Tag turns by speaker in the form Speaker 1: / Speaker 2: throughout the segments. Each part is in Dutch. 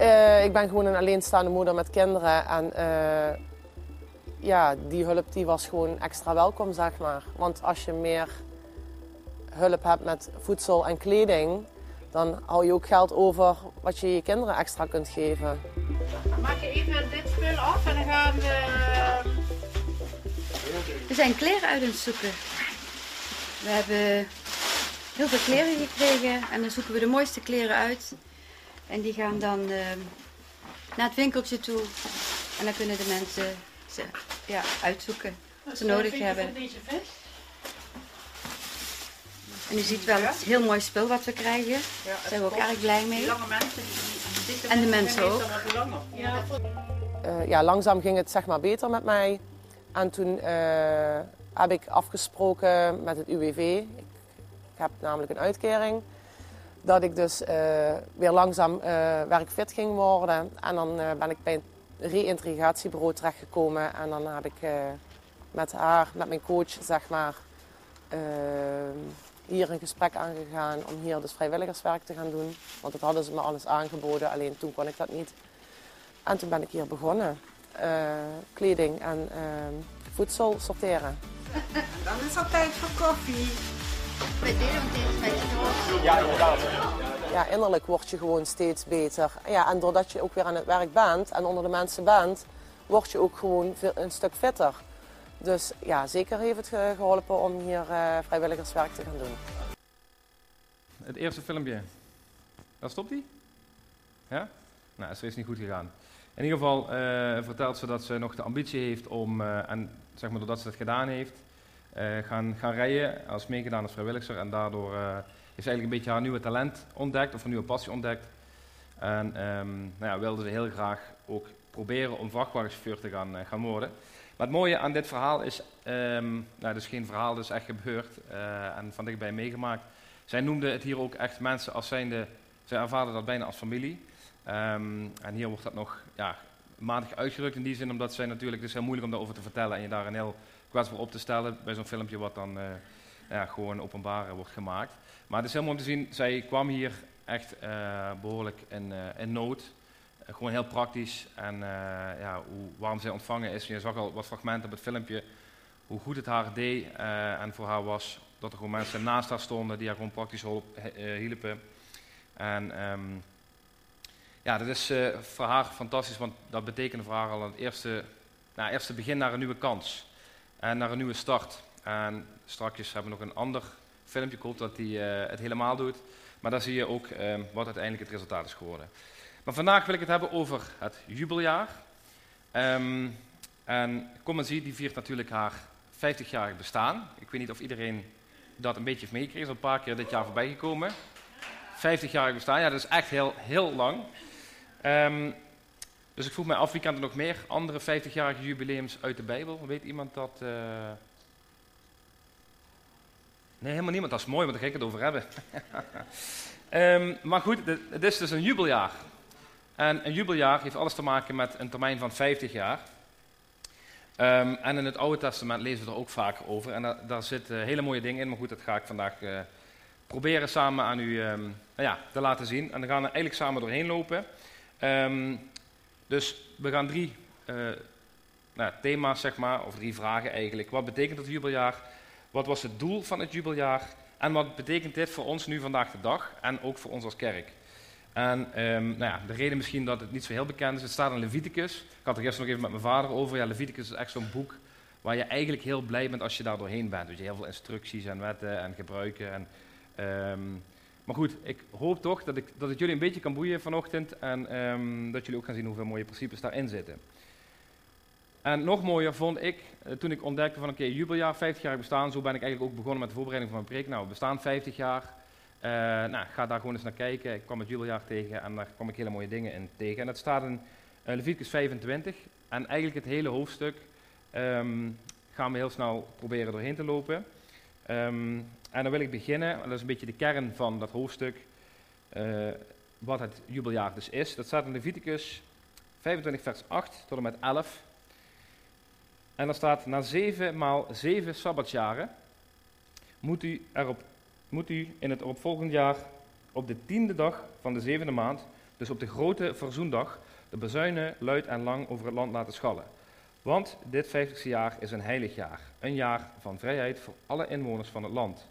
Speaker 1: Uh, ik ben gewoon een alleenstaande moeder met kinderen. En uh, ja, die hulp die was gewoon extra welkom, zeg maar. Want als je meer hulp hebt met voedsel en kleding, dan hou je ook geld over wat je je kinderen extra kunt geven.
Speaker 2: Maak je even dit spul af en dan gaan we...
Speaker 3: We zijn kleren uit aan het zoeken. We hebben heel veel kleren gekregen en dan zoeken we de mooiste kleren uit. En die gaan dan uh, naar het winkeltje toe. En dan kunnen de mensen ze ja, uitzoeken wat ze nodig hebben.
Speaker 2: Deze vis?
Speaker 3: En u ziet wel het heel mooi spul wat we krijgen. Daar zijn we ook erg blij mee.
Speaker 2: Lange mensen. Die
Speaker 3: En de mensen ook.
Speaker 2: Ja,
Speaker 1: Uh, ja, langzaam ging het zeg maar beter met mij. En toen uh, heb ik afgesproken met het UWV. Ik, ik heb namelijk een uitkering. Dat ik dus uh, weer langzaam werkfit ging worden. En dan ben ik bij een reïntegratiebureau terechtgekomen. En dan heb ik met haar, met mijn coach, zeg maar, hier een gesprek aangegaan om hier dus vrijwilligerswerk te gaan doen. Want dat hadden ze me alles aangeboden, alleen toen kon ik dat niet. En toen ben ik hier begonnen. Kleding en voedsel sorteren.
Speaker 4: Dan is het tijd voor koffie.
Speaker 1: Ja, inderdaad. Ja, innerlijk word je gewoon steeds beter. Ja, en doordat je ook weer aan het werk bent en onder de mensen bent, word je ook gewoon een stuk fitter. Dus ja, zeker heeft het geholpen om hier uh, vrijwilligerswerk te gaan doen.
Speaker 5: Het eerste filmpje, daar stopt hij? Ja? Nou, is er is niet goed gegaan. In ieder geval uh, vertelt ze dat ze nog de ambitie heeft om, uh, en zeg maar doordat ze dat gedaan heeft, gaan, gaan rijden als meegedaan als vrijwilliger. En daardoor heeft ze eigenlijk een beetje haar nieuwe talent ontdekt, of haar nieuwe passie ontdekt. En um, nou ja, wilde ze heel graag ook proberen om vrachtwagenchauffeur te gaan, gaan worden. Maar het mooie aan dit verhaal is, um, nou, is geen verhaal, het is echt gebeurd en van dichtbij meegemaakt. Zij noemde het hier ook echt mensen als zijnde, zij ervaren dat bijna als familie. Um, en hier wordt dat nog ja, matig uitgedrukt in die zin, omdat zij natuurlijk, het is heel moeilijk om daarover te vertellen en je daar een heel kwetsbaar op te stellen bij zo'n filmpje wat dan uh, ja, gewoon openbaar wordt gemaakt. Maar het is mooi om te zien, zij kwam hier echt uh, behoorlijk in, in nood gewoon heel praktisch. En uh, ja, hoe warm zij ontvangen is. Je zag al wat fragmenten op het filmpje. Hoe goed het haar deed en voor haar was. Dat er gewoon mensen naast haar stonden die haar gewoon praktisch hulp, hielpen. En um, ja, dat is voor haar fantastisch, want dat betekende voor haar al het eerste, nou, eerste begin naar een nieuwe kans. En naar een nieuwe start. En straks hebben we nog een ander filmpje, ik dat hij het helemaal doet. Maar daar zie je ook um, wat uiteindelijk het resultaat is geworden. Maar vandaag wil ik het hebben over het jubeljaar. Um, en Commanzie die viert natuurlijk haar 50-jarig bestaan. Ik weet niet of iedereen dat een beetje heeft meegekregen. is al een paar keer dit jaar voorbij gekomen. 50-jarig bestaan, ja, dat is echt heel, heel lang. Um, dus ik vroeg mij af, wie er nog meer andere 50-jarige jubileums uit de Bijbel? Weet iemand dat? Uh... Nee, helemaal niemand. Dat is mooi, want daar ga ik het over hebben. um, maar goed, het is dus een jubeljaar. En een jubeljaar heeft alles te maken met een termijn van 50 jaar. Um, en in het Oude Testament lezen we er ook vaak over. En da daar zitten hele mooie dingen in. Maar goed, dat ga ik vandaag uh, proberen samen aan u um, nou ja, te laten zien. En dan gaan we eigenlijk samen doorheen lopen. Um, dus we gaan drie uh, nou, thema's, zeg maar, of drie vragen eigenlijk. Wat betekent het jubeljaar? Wat was het doel van het jubeljaar? En wat betekent dit voor ons nu vandaag de dag? En ook voor ons als kerk? En um, nou ja, de reden misschien dat het niet zo heel bekend is, het staat in Leviticus. Ik had er gisteren nog even met mijn vader over. Ja, Leviticus is echt zo'n boek waar je eigenlijk heel blij bent als je daar doorheen bent. Dus je heel veel instructies en wetten en gebruiken. En, um, maar goed, ik hoop toch dat, ik, dat het jullie een beetje kan boeien vanochtend. En um, dat jullie ook gaan zien hoeveel mooie principes daarin zitten. En nog mooier vond ik, uh, toen ik ontdekte van oké, okay, jubeljaar, 50 jaar bestaan. Zo ben ik eigenlijk ook begonnen met de voorbereiding van mijn preek. Nou, we bestaan 50 jaar. Uh, nou, ga daar gewoon eens naar kijken. Ik kwam het jubeljaar tegen en daar kwam ik hele mooie dingen in tegen. En dat staat in uh, Leviticus 25. En eigenlijk het hele hoofdstuk um, gaan we heel snel proberen doorheen te lopen. Um, en dan wil ik beginnen, dat is een beetje de kern van dat hoofdstuk, uh, wat het jubeljaar dus is. Dat staat in Leviticus 25 vers 8 tot en met 11. En daar staat, na zeven maal zeven sabbatsjaren moet u erop moet u in het opvolgend jaar op de tiende dag van de zevende maand Dus op de grote verzoendag de bezuinen luid en lang over het land laten schallen. Want dit 50ste jaar is een heilig jaar. Een jaar van vrijheid voor alle inwoners van het land.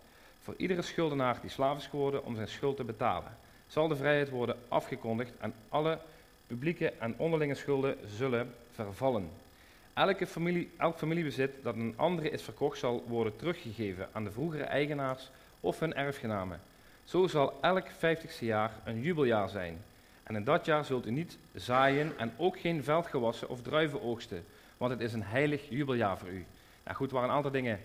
Speaker 5: Voor iedere schuldenaar die slaaf is geworden om zijn schuld te betalen. Zal de vrijheid worden afgekondigd en alle publieke en onderlinge schulden zullen vervallen. Elke familie, elk familiebezit dat een andere is verkocht zal worden teruggegeven aan de vroegere eigenaars of hun erfgenamen. Zo zal elk 50ste jaar een jubeljaar zijn. En in dat jaar zult u niet zaaien en ook geen veldgewassen of druiven oogsten, want het is een heilig jubeljaar voor u. Nou goed, waren een aantal dingen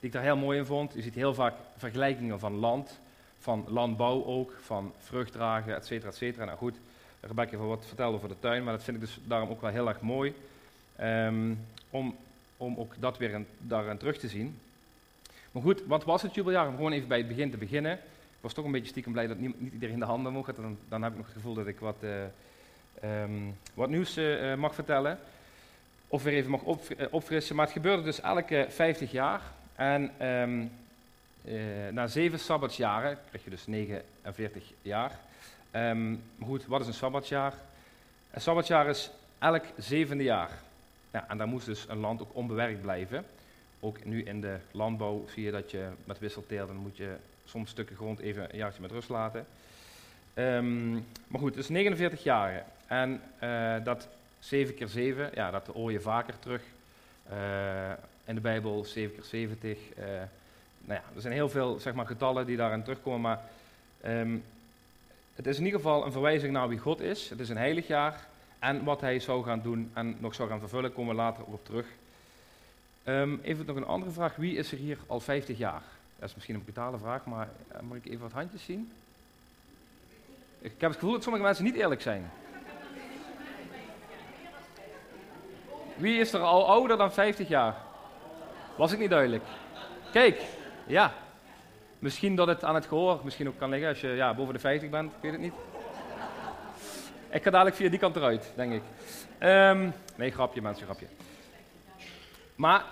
Speaker 5: die ik daar heel mooi in vond. Je ziet heel vaak vergelijkingen van land, van landbouw ook, van vruchtdragen, et cetera, et cetera. Nou goed, Rebecca heeft wat verteld over de tuin, maar dat vind ik dus daarom ook wel heel erg mooi. Ehm, om, om ook dat weer in, daarin terug te zien. Maar goed, wat was het jubeljaar? Om gewoon even bij het begin te beginnen. Ik was toch een beetje stiekem blij dat niet, iedereen de handen mocht. Dan, dan heb ik nog het gevoel dat ik wat, uh, um, wat nieuws uh, mag vertellen. Of weer even mag op, opfrissen. Maar het gebeurde dus elke 50 jaar. En um, na zeven sabbatsjaren krijg je dus 49 jaar. Um, goed, wat is een sabbatsjaar? Een sabbatsjaar is elk zevende jaar. Ja, en daar moest dus een land ook onbewerkt blijven. Ook nu in de landbouw zie je dat je met wisselteelt, dan moet je soms stukken grond even een jaartje met rust laten. Um, maar goed, dus 49 jaar. En uh, dat 7 keer 7, ja, dat hoor je vaker terug. Uh, in de Bijbel 7 keer 70. Uh, nou ja, er zijn heel veel zeg maar, getallen die daarin terugkomen, maar um, het is in ieder geval een verwijzing naar wie God is. Het is een heilig jaar. En wat hij zou gaan doen en nog zou gaan vervullen, komen we later op terug. Um, even nog een andere vraag. Wie is er hier al 50 jaar? Dat is misschien een brutale vraag, maar uh, moet ik even wat handjes zien? Ik heb het gevoel dat sommige mensen niet eerlijk zijn. Wie is er al ouder dan 50 jaar? Was ik niet duidelijk? Kijk, ja. Misschien dat het aan het gehoor misschien ook kan liggen als je ja, boven de 50 bent, ik weet het niet. Ik ga dadelijk via die kant eruit, denk ik. Um, nee, grapje mensen, grapje. Maar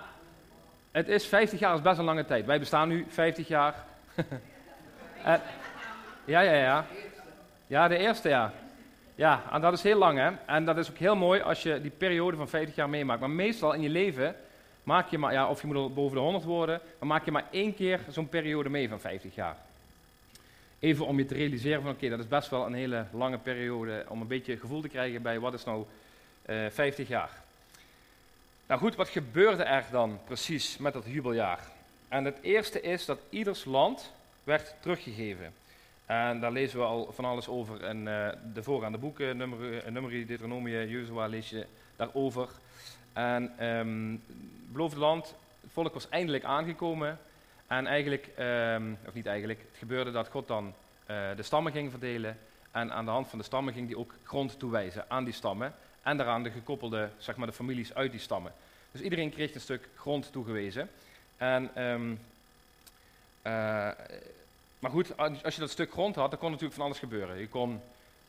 Speaker 5: het is 50 jaar is best een lange tijd. Wij bestaan nu 50 jaar. en, ja, ja, ja. Ja, de eerste jaar. Ja, en dat is heel lang, hè. En dat is ook heel mooi als je die periode van 50 jaar meemaakt. Maar meestal in je leven maak je maar, ja, of je moet al boven de 100 worden, maar maak je maar één keer zo'n periode mee van 50 jaar. Even om je te realiseren van, oké, dat is best wel een hele lange periode, om een beetje gevoel te krijgen bij wat is nou uh, 50 jaar. Nou goed, wat gebeurde er dan precies met dat jubeljaar? En het eerste is dat ieders land werd teruggegeven. En daar lezen we al van alles over in uh, de voorgaande boeken, Numeri, Deuteronomie, Jozua, lees je daarover. En het beloofde land, het volk was eindelijk aangekomen. En eigenlijk, um, of niet eigenlijk, het gebeurde dat God dan uh, de stammen ging verdelen. En aan de hand van de stammen ging hij ook grond toewijzen aan die stammen. En daaraan de gekoppelde, zeg maar, de families uit die stammen. Dus iedereen kreeg een stuk grond toegewezen. En, uh, maar goed, als je dat stuk grond had, dan kon natuurlijk van alles gebeuren. Je kon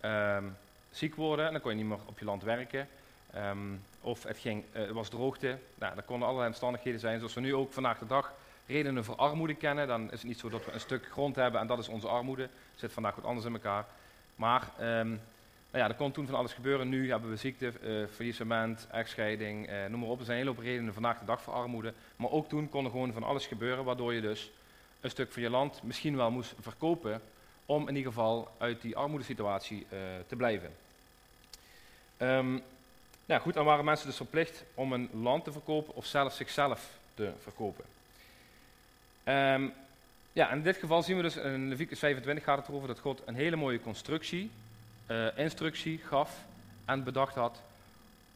Speaker 5: um, ziek worden en dan kon je niet meer op je land werken. Um, of het, ging, het was droogte. Nou, er konden allerlei omstandigheden zijn, zoals we nu ook vandaag de dag redenen voor armoede kennen. Dan is het niet zo dat we een stuk grond hebben en dat is onze armoede. Het zit vandaag wat anders in elkaar. Maar um, nou ja, er kon toen van alles gebeuren. Nu hebben we ziekte, uh, faillissement, echtscheiding, uh, noem maar op. Er zijn een hele hoop redenen vandaag de dag voor armoede. Maar ook toen kon er gewoon van alles gebeuren, waardoor je dus een stuk van je land misschien wel moest verkopen om in ieder geval uit die armoedesituatie uh, te blijven. Um, nou goed, dan waren mensen dus verplicht om een land te verkopen of zelfs zichzelf te verkopen. Um, ja, in dit geval zien we dus in Leviticus 25 gaat het erover dat God een hele mooie constructie, uh, instructie gaf en bedacht had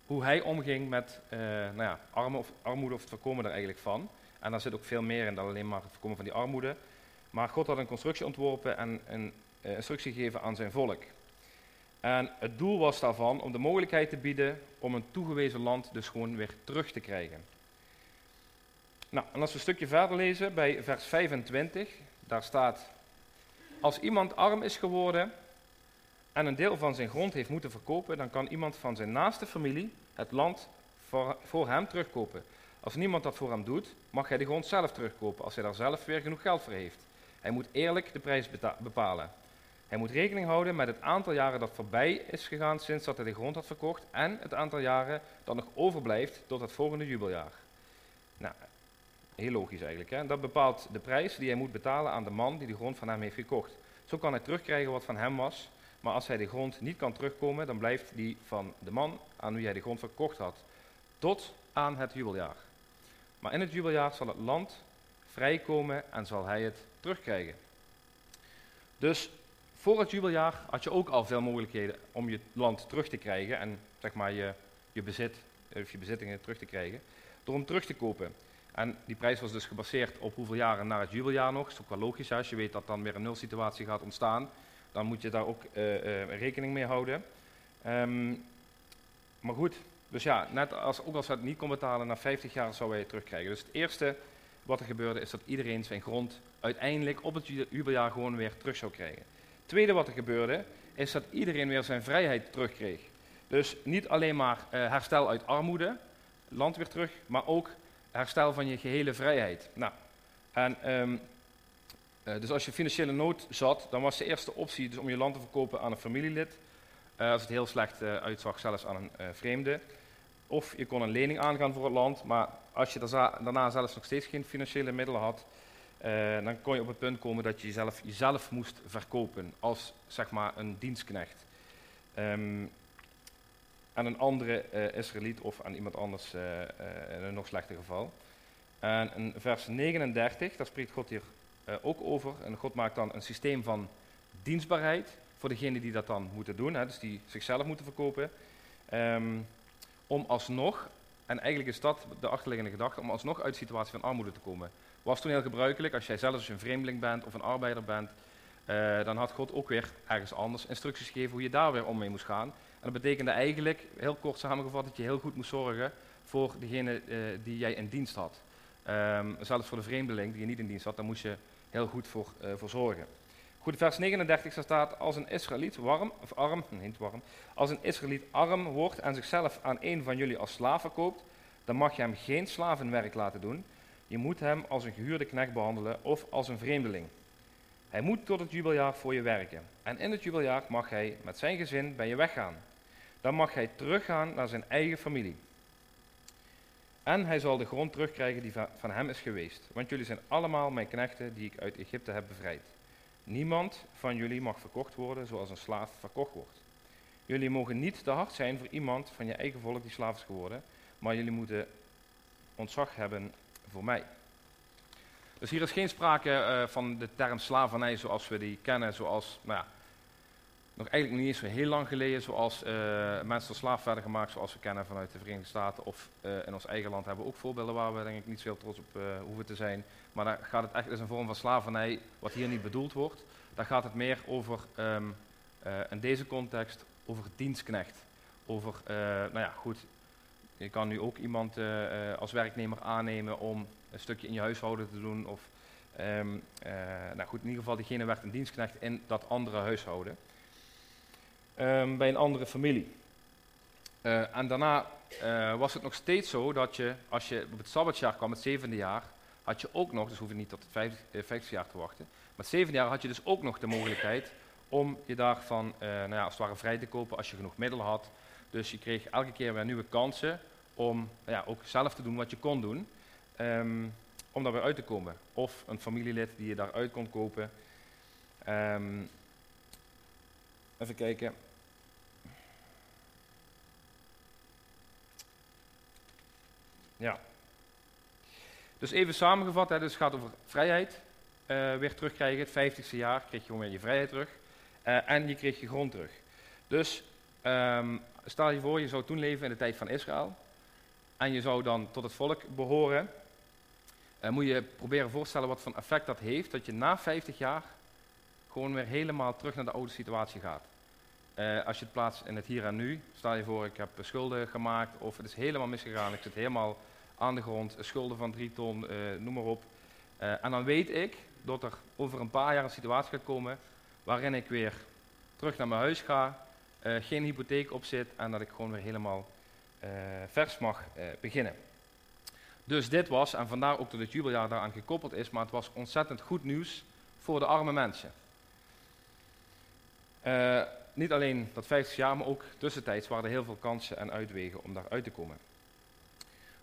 Speaker 5: hoe hij omging met uh, nou ja, arme of, armoede of het voorkomen er eigenlijk van. En daar zit ook veel meer in dan alleen maar het voorkomen van die armoede. Maar God had een constructie ontworpen en een uh, instructie gegeven aan zijn volk. En het doel was daarvan om de mogelijkheid te bieden om een toegewezen land dus gewoon weer terug te krijgen. Nou, en als we een stukje verder lezen bij vers 25, daar staat: Als iemand arm is geworden en een deel van zijn grond heeft moeten verkopen, dan kan iemand van zijn naaste familie het land voor, voor hem terugkopen. Als niemand dat voor hem doet, mag hij de grond zelf terugkopen als hij daar zelf weer genoeg geld voor heeft. Hij moet eerlijk de prijs bepalen. Hij moet rekening houden met het aantal jaren dat voorbij is gegaan sinds dat hij de grond had verkocht en het aantal jaren dat nog overblijft tot het volgende jubeljaar. Nou, heel logisch eigenlijk. Hè? Dat bepaalt de prijs die hij moet betalen aan de man die de grond van hem heeft gekocht. Zo kan hij terugkrijgen wat van hem was, maar als hij de grond niet kan terugkomen, dan blijft die van de man aan wie hij de grond verkocht had, tot aan het jubeljaar. Maar in het jubeljaar zal het land vrijkomen en zal hij het terugkrijgen. Dus voor het jubeljaar had je ook al veel mogelijkheden om je land terug te krijgen en zeg maar je, je bezit of je bezittingen terug te krijgen, door hem terug te kopen. En die prijs was dus gebaseerd op hoeveel jaren na het jubeljaar nog. Dat is ook wel logisch, als je weet dat dan weer een nulsituatie gaat ontstaan, dan moet je daar ook uh, uh, rekening mee houden. Um, maar goed, dus ja, net als, ook als hij het niet kon betalen, na 50 jaar zou hij het terugkrijgen. Dus het eerste wat er gebeurde is dat iedereen zijn grond uiteindelijk op het jubeljaar gewoon weer terug zou krijgen. Het tweede wat er gebeurde is dat iedereen weer zijn vrijheid terugkreeg. Dus niet alleen maar uh, herstel uit armoede, land weer terug, maar ook herstel van je gehele vrijheid. Nou, en, um, uh, dus als je financiële nood zat, dan was de eerste optie dus om je land te verkopen aan een familielid. Uh, als het heel slecht uitzag, zelfs aan een vreemde. Of je kon een lening aangaan voor het land, maar als je daarna zelfs nog steeds geen financiële middelen had, uh, dan kon je op het punt komen dat je jezelf, jezelf moest verkopen als zeg maar een dienstknecht. Aan een andere uh, Israëliet of aan iemand anders uh, in een nog slechter geval. En in vers 39, daar spreekt God hier ook over. En God maakt dan een systeem van dienstbaarheid voor degenen die dat dan moeten doen, hè, dus die zichzelf moeten verkopen. Um, om alsnog, en eigenlijk is dat de achterliggende gedachte, om alsnog uit de situatie van armoede te komen. Was toen heel gebruikelijk, als jij zelfs als je een vreemdeling bent of een arbeider bent, uh, dan had God ook weer ergens anders instructies gegeven hoe je daar weer om mee moest gaan. En dat betekende eigenlijk, heel kort samengevat, dat je heel goed moest zorgen voor degene uh, die jij in dienst had. Um, zelfs voor de vreemdeling die je niet in dienst had, daar moest je heel goed voor, uh, voor zorgen. Goed, vers 39 staat, als een Israëliet warm, of arm, niet warm, als een Israëliet arm wordt en zichzelf aan een van jullie als slaaf verkoopt, dan mag je hem geen slavenwerk laten doen. Je moet hem als een gehuurde knecht behandelen of als een vreemdeling. Hij moet tot het jubeljaar voor je werken. En in het jubeljaar mag hij met zijn gezin bij je weggaan. Dan mag hij teruggaan naar zijn eigen familie. En hij zal de grond terugkrijgen die van hem is geweest. Want jullie zijn allemaal mijn knechten die ik uit Egypte heb bevrijd. Niemand van jullie mag verkocht worden zoals een slaaf verkocht wordt. Jullie mogen niet te hard zijn voor iemand van je eigen volk die slaaf is geworden, maar jullie moeten ontzag hebben voor mij. Dus hier is geen sprake uh, van de term slavernij zoals we die kennen, zoals, nou ja, nog eigenlijk niet eens zo heel lang geleden, zoals uh, mensen slaaf werden gemaakt, zoals we kennen vanuit de Verenigde Staten. Of uh, in ons eigen land hebben we ook voorbeelden waar we denk ik niet zo heel trots op hoeven te zijn. Maar daar gaat het echt, is een vorm van slavernij, wat hier niet bedoeld wordt. Daar gaat het meer over, um, in deze context, over dienstknecht. Over, nou ja, goed, je kan nu ook iemand als werknemer aannemen om een stukje in je huishouden te doen. Of, um, nou goed, in ieder geval, diegene werd een dienstknecht in dat andere huishouden. Um, bij een andere familie. Uh, en daarna uh, was het nog steeds zo dat je, als je op het sabbatsjaar kwam, het zevende jaar, had je ook nog, dus hoef je niet tot het vijftigste uh, jaar te wachten, maar het zevende jaar had je dus ook nog de mogelijkheid om je daarvan, nou ja, als vrij te kopen als je genoeg middelen had. Dus je kreeg elke keer weer nieuwe kansen om nou ja, ook zelf te doen wat je kon doen, um, om daar weer uit te komen. Of een familielid die je daaruit kon kopen. Um, Even kijken. Ja. Dus even samengevat, hè, dus het gaat over vrijheid uh, weer terugkrijgen. Het vijftigste jaar kreeg je gewoon weer je vrijheid terug. Uh, en je kreeg je grond terug. Dus um, stel je voor, je zou toen leven in de tijd van Israël. En je zou dan tot het volk behoren. Uh, moet je proberen voorstellen wat voor effect dat heeft. Dat je na 50 jaar gewoon weer helemaal terug naar de oude situatie gaat. Uh, als je het plaatst in het hier en nu, stel je voor ik heb schulden gemaakt of het is helemaal misgegaan, ik zit helemaal aan de grond, schulden van drie ton, uh, noem maar op. Uh, en dan weet ik dat er over een paar jaar een situatie gaat komen waarin ik weer terug naar mijn huis ga, geen hypotheek op zit en dat ik gewoon weer helemaal vers mag beginnen. Dus dit was, en vandaar ook dat het jubeljaar daaraan gekoppeld is, maar het was ontzettend goed nieuws voor de arme mensen. Niet alleen dat 50 jaar, maar ook tussentijds waren er heel veel kansen en uitwegen om daar uit te komen.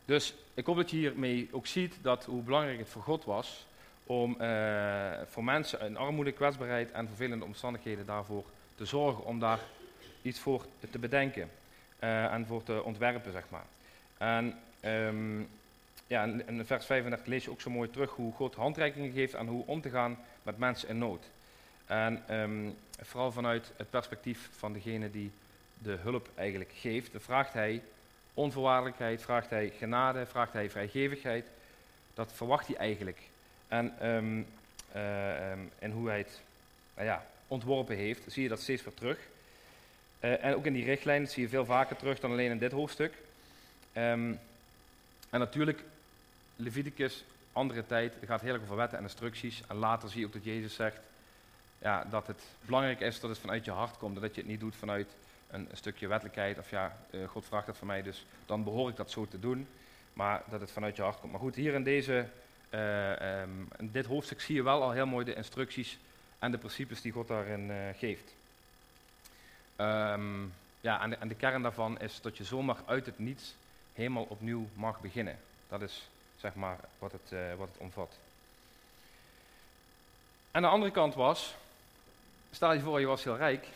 Speaker 5: Dus ik hoop dat je hiermee ook ziet dat hoe belangrijk het voor God was om eh, voor mensen in armoede, kwetsbaarheid en vervelende omstandigheden daarvoor te zorgen, om daar iets voor te bedenken eh, en voor te ontwerpen, zeg maar. En ehm, ja, in vers 35 lees je ook zo mooi terug hoe God handreikingen geeft aan hoe om te gaan met mensen in nood. En ehm, vooral vanuit het perspectief van degene die de hulp eigenlijk geeft, dan vraagt hij onvoorwaardelijkheid, vraagt hij genade, vraagt hij vrijgevigheid. Dat verwacht hij eigenlijk. En, um, hoe hij het nou ja, ontworpen heeft, zie je dat steeds weer terug. Uh, en ook in die richtlijn zie je veel vaker terug dan alleen in dit hoofdstuk. En natuurlijk, Leviticus, andere tijd, gaat heerlijk over wetten en instructies. En later zie je ook dat Jezus zegt ja, dat het belangrijk is dat het vanuit je hart komt. Dat je het niet doet vanuit een, een stukje wettelijkheid. Of ja, uh, God vraagt dat van mij, dus dan behoor ik dat zo te doen. Maar dat het vanuit je hart komt. Maar goed, hier in, deze, um, in dit hoofdstuk zie je wel al heel mooi de instructies en de principes die God daarin uh, geeft. Um, ja, en de, de kern daarvan is dat je zomaar uit het niets helemaal opnieuw mag beginnen. Dat is zeg maar wat het, wat het omvat. En de andere kant was, stel je voor je was heel rijk,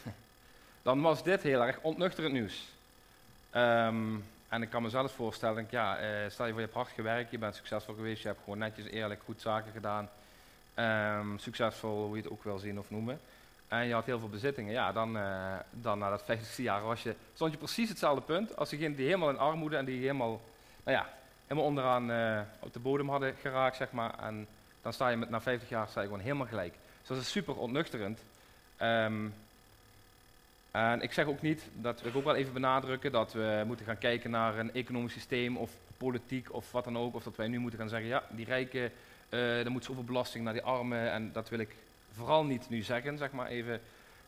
Speaker 5: dan was dit heel erg ontnuchterend nieuws. Um, en ik kan mezelf voorstellen, ja, uh, stel je voor je hebt hard gewerkt, je bent succesvol geweest, je hebt gewoon netjes, eerlijk, goed zaken gedaan. Um, succesvol, hoe je het ook wil zien of noemen. En je had heel veel bezittingen, ja, dan, uh, dan na dat 50 jaar was je, stond je precies hetzelfde punt als degene die helemaal in armoede en die helemaal, nou ja, helemaal onderaan uh, op de bodem hadden geraakt, zeg maar. En dan sta je met, na 50 jaar sta gewoon helemaal gelijk. Dus dat is super ontnuchterend. Um, en ik zeg ook niet, dat wil ik ook wel even benadrukken, dat we moeten gaan kijken naar een economisch systeem of politiek of wat dan ook. Of dat wij nu moeten gaan zeggen, ja, die rijken, uh, moet zoveel belasting naar die armen. En dat wil ik vooral niet nu zeggen, zeg maar even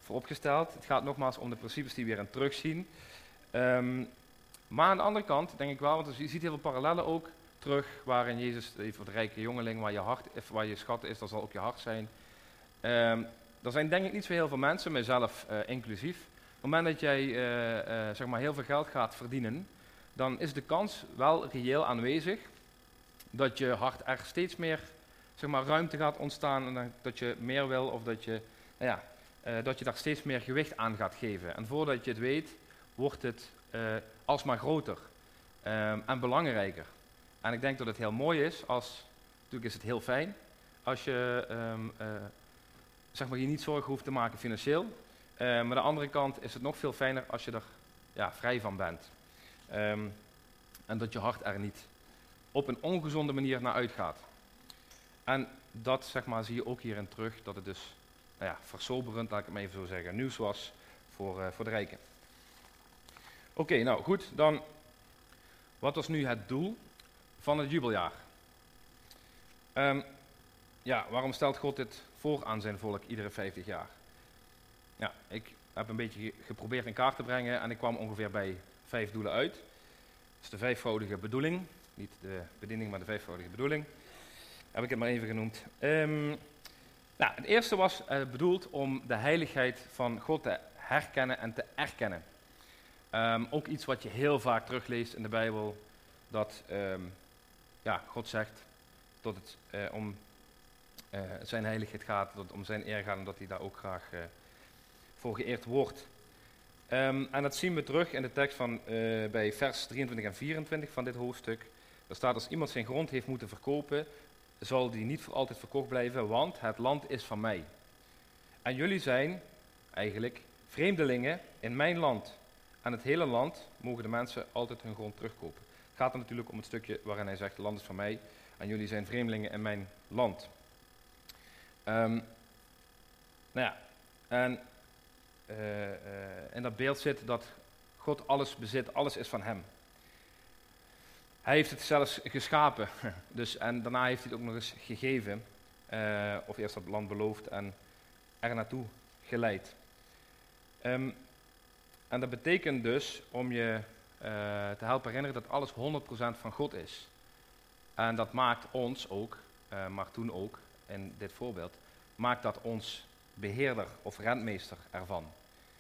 Speaker 5: vooropgesteld. Het gaat nogmaals om de principes die we weer in terugzien. Um, maar aan de andere kant denk ik wel, want je ziet heel veel parallellen ook terug, waarin Jezus, voor de rijke jongeling, waar je, hart, waar je schat is, dat zal ook je hart zijn. Um, er zijn denk ik niet zo heel veel mensen, mijzelf uh, inclusief. Op het moment dat jij uh, uh, zeg maar heel veel geld gaat verdienen, dan is de kans wel reëel aanwezig dat je hart er steeds meer zeg maar, ruimte gaat ontstaan en dat je meer wil of dat je, nou ja, dat je daar steeds meer gewicht aan gaat geven. En voordat je het weet, wordt het alsmaar groter um, en belangrijker. En ik denk dat het heel mooi is als, natuurlijk is het heel fijn, als je uh, zeg maar, je niet zorgen hoeft te maken financieel. Uh, maar aan de andere kant is het nog veel fijner als je er ja, vrij van bent. Um, en dat je hart er niet op een ongezonde manier naar uitgaat. En dat zeg maar, zie je ook hierin terug, dat het dus nou ja, versoberend, laat ik het maar even zo zeggen, nieuws was voor, uh, voor de rijken. Oké, nou goed, dan wat was nu het doel van het jubeljaar? Um, ja, waarom stelt God dit voor aan zijn volk iedere 50 jaar? Ja, ik heb een beetje geprobeerd in kaart te brengen en ik kwam ongeveer bij vijf doelen uit. Dat is de vijfvoudige bedoeling, niet de bediening, maar de vijfvoudige bedoeling. Heb ik het maar even genoemd. Um, nou, het eerste was uh, bedoeld om de heiligheid van God te herkennen en te erkennen. Um, ook iets wat je heel vaak terugleest in de Bijbel, dat um, ja, God zegt dat het uh, om uh, zijn heiligheid gaat, dat om zijn eer gaat en dat hij daar ook graag uh, voor geëerd wordt. Um, en dat zien we terug in de tekst van, uh, bij vers 23 en 24 van dit hoofdstuk. Daar staat, als iemand zijn grond heeft moeten verkopen, zal die niet voor altijd verkocht blijven, want het land is van mij. En jullie zijn eigenlijk vreemdelingen in mijn land. Aan het hele land mogen de mensen altijd hun grond terugkopen. Het gaat er natuurlijk om het stukje waarin hij zegt, het land is van mij en jullie zijn vreemdelingen in mijn land. Um, nou ja, en uh, uh, in dat beeld zit dat God alles bezit, alles is van hem. Hij heeft het zelfs geschapen, dus, en daarna heeft hij het ook nog eens gegeven, uh, of eerst dat land beloofd en er naartoe geleid. Um, en dat betekent dus, om je te helpen herinneren, dat alles 100% van God is. En dat maakt ons ook, maar toen ook, in dit voorbeeld, maakt dat ons beheerder of rentmeester ervan.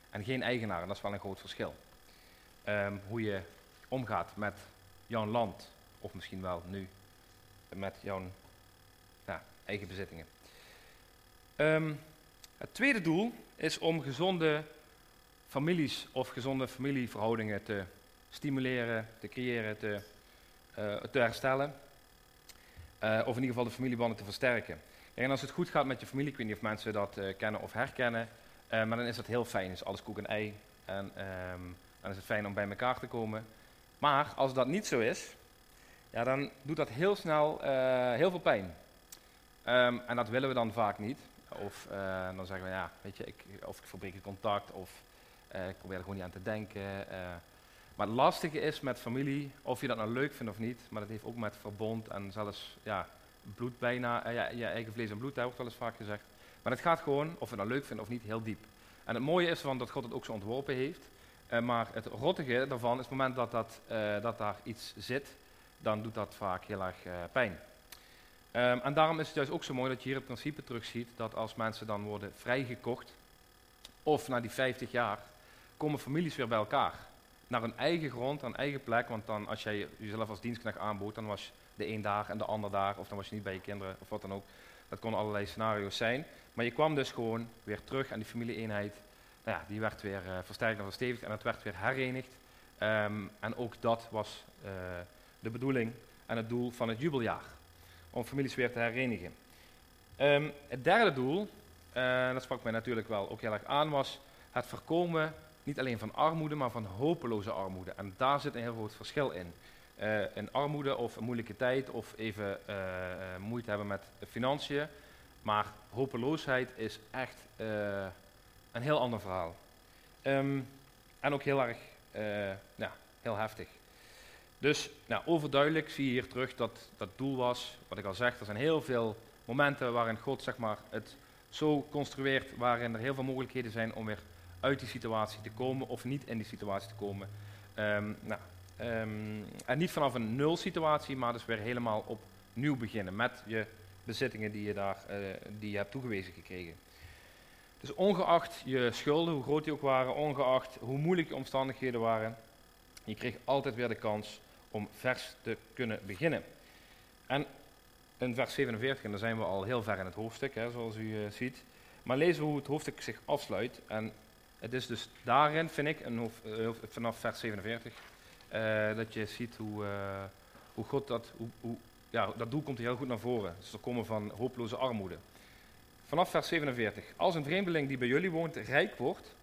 Speaker 5: En geen eigenaar, en dat is wel een groot verschil. Ehm, hoe je omgaat met jouw land, of misschien wel nu met jouw eigen bezittingen. Ehm, het tweede doel is om gezonde families of gezonde familieverhoudingen te stimuleren, te creëren, te, eh, te herstellen. Eh, of in ieder geval de familiebanden te versterken. En als het goed gaat met je familie, ik weet niet of mensen dat uh, kennen of herkennen, maar dan is dat heel fijn. Is alles koek en ei. En ehm, dan is het fijn om bij elkaar te komen. Maar als dat niet zo is, ja, dan doet dat heel snel heel veel pijn. Um, en dat willen we dan vaak niet. Of dan zeggen we, ja, weet je, ik, of ik verbreek het contact, of ik probeer er gewoon niet aan te denken. Maar het lastige is met familie, of je dat nou leuk vindt of niet, maar dat heeft ook met verbond en zelfs ja, bloed bijna, uh, ja, je eigen vlees en bloed, dat wordt wel eens vaak gezegd. Maar het gaat gewoon, of je het nou leuk vindt of niet, heel diep. En het mooie is van dat God het ook zo ontworpen heeft. Uh, maar het rottige daarvan is het moment dat, dat, uh, dat daar iets zit, dan doet dat vaak heel erg pijn. Um, en daarom is het juist ook zo mooi dat je hier het principe terugziet dat als mensen dan worden vrijgekocht, of na die 50 jaar, komen families weer bij elkaar naar een eigen grond, een eigen plek. Want dan, als jij jezelf als dienstknecht aanbood, dan was de een daar en de ander daar. Of dan was je niet bij je kinderen, of wat dan ook. Dat konden allerlei scenario's zijn. Maar je kwam dus gewoon weer terug en die familieeenheid, nou ja, die werd weer uh, versterkt en verstevigd en het werd weer herenigd. Um, en ook dat was uh, de bedoeling en het doel van het jubeljaar. Om families weer te herenigen. Um, het derde doel, uh, dat sprak mij natuurlijk wel ook heel erg aan, was het voorkomen niet alleen van armoede, maar van hopeloze armoede. En daar zit een heel groot verschil in. Uh, een armoede of een moeilijke tijd of even uh, moeite hebben met financiën. Maar hopeloosheid is echt een heel ander verhaal. Um, en ook heel erg ja, heel heftig. Dus nou, overduidelijk zie je hier terug dat dat doel was, wat ik al zeg, er zijn heel veel momenten waarin God zeg maar, het zo construeert, waarin er heel veel mogelijkheden zijn om weer uit die situatie te komen of niet in die situatie te komen. Um, nou, um, en niet vanaf een nul situatie, maar dus weer helemaal opnieuw beginnen met je bezittingen die je, daar, uh, die je hebt toegewezen gekregen. Dus ongeacht je schulden, hoe groot die ook waren, ongeacht hoe moeilijk je omstandigheden waren, je kreeg altijd weer de kans om vers te kunnen beginnen. En in vers 47, en daar zijn we al heel ver in het hoofdstuk, hè, zoals u uh, ziet, maar lezen hoe het hoofdstuk zich afsluit. En het is dus daarin, vind ik, hoofd, uh, vanaf vers 47, uh, dat je ziet hoe, uh, hoe God dat, hoe, hoe, ja, dat doel komt heel goed naar voren. Dus er komen van hopeloze armoede. Vanaf vers 47. Als een vreemdeling die bij jullie woont rijk wordt,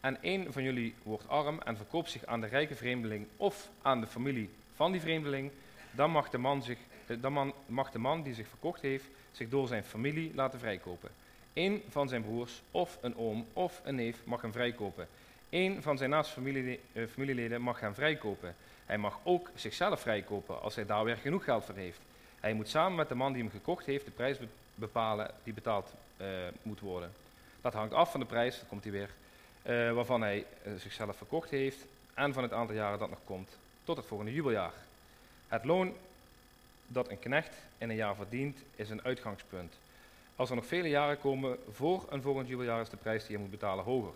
Speaker 5: en een van jullie wordt arm en verkoopt zich aan de rijke vreemdeling of aan de familie van die vreemdeling, dan mag de man, zich, dan mag de man die zich verkocht heeft zich door zijn familie laten vrijkopen. Eén van zijn broers of een oom of een neef mag hem vrijkopen. Eén van zijn naaste uh, familieleden mag hem vrijkopen. Hij mag ook zichzelf vrijkopen als hij daar weer genoeg geld voor heeft. Hij moet samen met de man die hem gekocht heeft de prijs bepalen die betaald uh, moet worden. Dat hangt af van de prijs, dan komt hij weer, uh, waarvan hij zichzelf verkocht heeft en van het aantal jaren dat nog komt tot het volgende jubeljaar. Het loon dat een knecht in een jaar verdient is een uitgangspunt. Als er nog vele jaren komen voor een volgend jubeljaar is de prijs die je moet betalen hoger.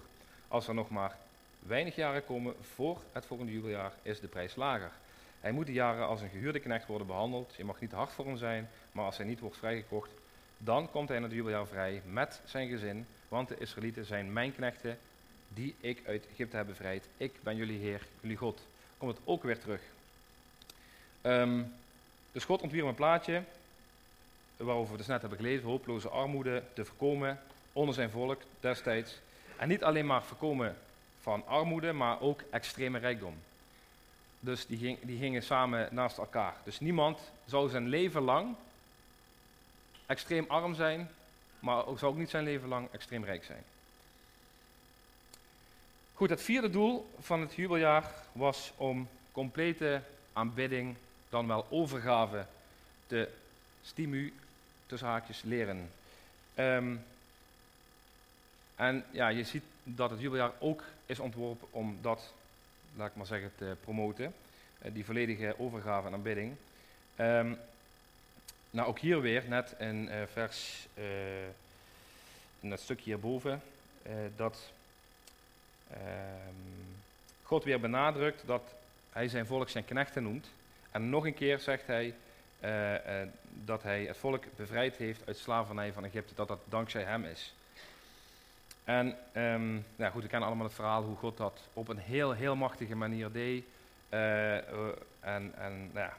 Speaker 5: Als er nog maar weinig jaren komen voor het volgende jubeljaar is de prijs lager. Hij moet de jaren als een gehuurde knecht worden behandeld. Je mag niet hard voor hem zijn, maar als hij niet wordt vrijgekocht, dan komt hij in het jubeljaar vrij met zijn gezin. Want de Israëlieten zijn mijn knechten die ik uit Egypte heb bevrijd. Ik ben jullie Heer, jullie God. Komt het ook weer terug. Um, dus God ontwierp een plaatje waarover we dus net hebben gelezen, hopeloze armoede te voorkomen onder zijn volk destijds. En niet alleen maar voorkomen van armoede, maar ook extreme rijkdom. Dus die, ging, die gingen samen naast elkaar. Dus niemand zou zijn leven lang extreem arm zijn, maar zou ook niet zijn leven lang extreem rijk zijn. Goed, het vierde doel van het jubeljaar was om complete aanbidding, dan wel overgave, te stimu tussen haakjes leren. Um, en ja, je ziet dat het jubeljaar ook is ontworpen om dat, laat ik maar zeggen, te promoten. Uh, die volledige overgave en aanbidding. Um, nou, ook hier weer, net in uh, vers, uh, in dat stukje hierboven, dat ehm, God weer benadrukt dat hij zijn volk zijn knechten noemt. En nog een keer zegt hij eh, eh, dat hij het volk bevrijd heeft uit slavernij van Egypte, dat dat dankzij hem is. En nou goed, we kennen allemaal het verhaal hoe God dat op een heel, heel machtige manier deed. Uh, en en ja,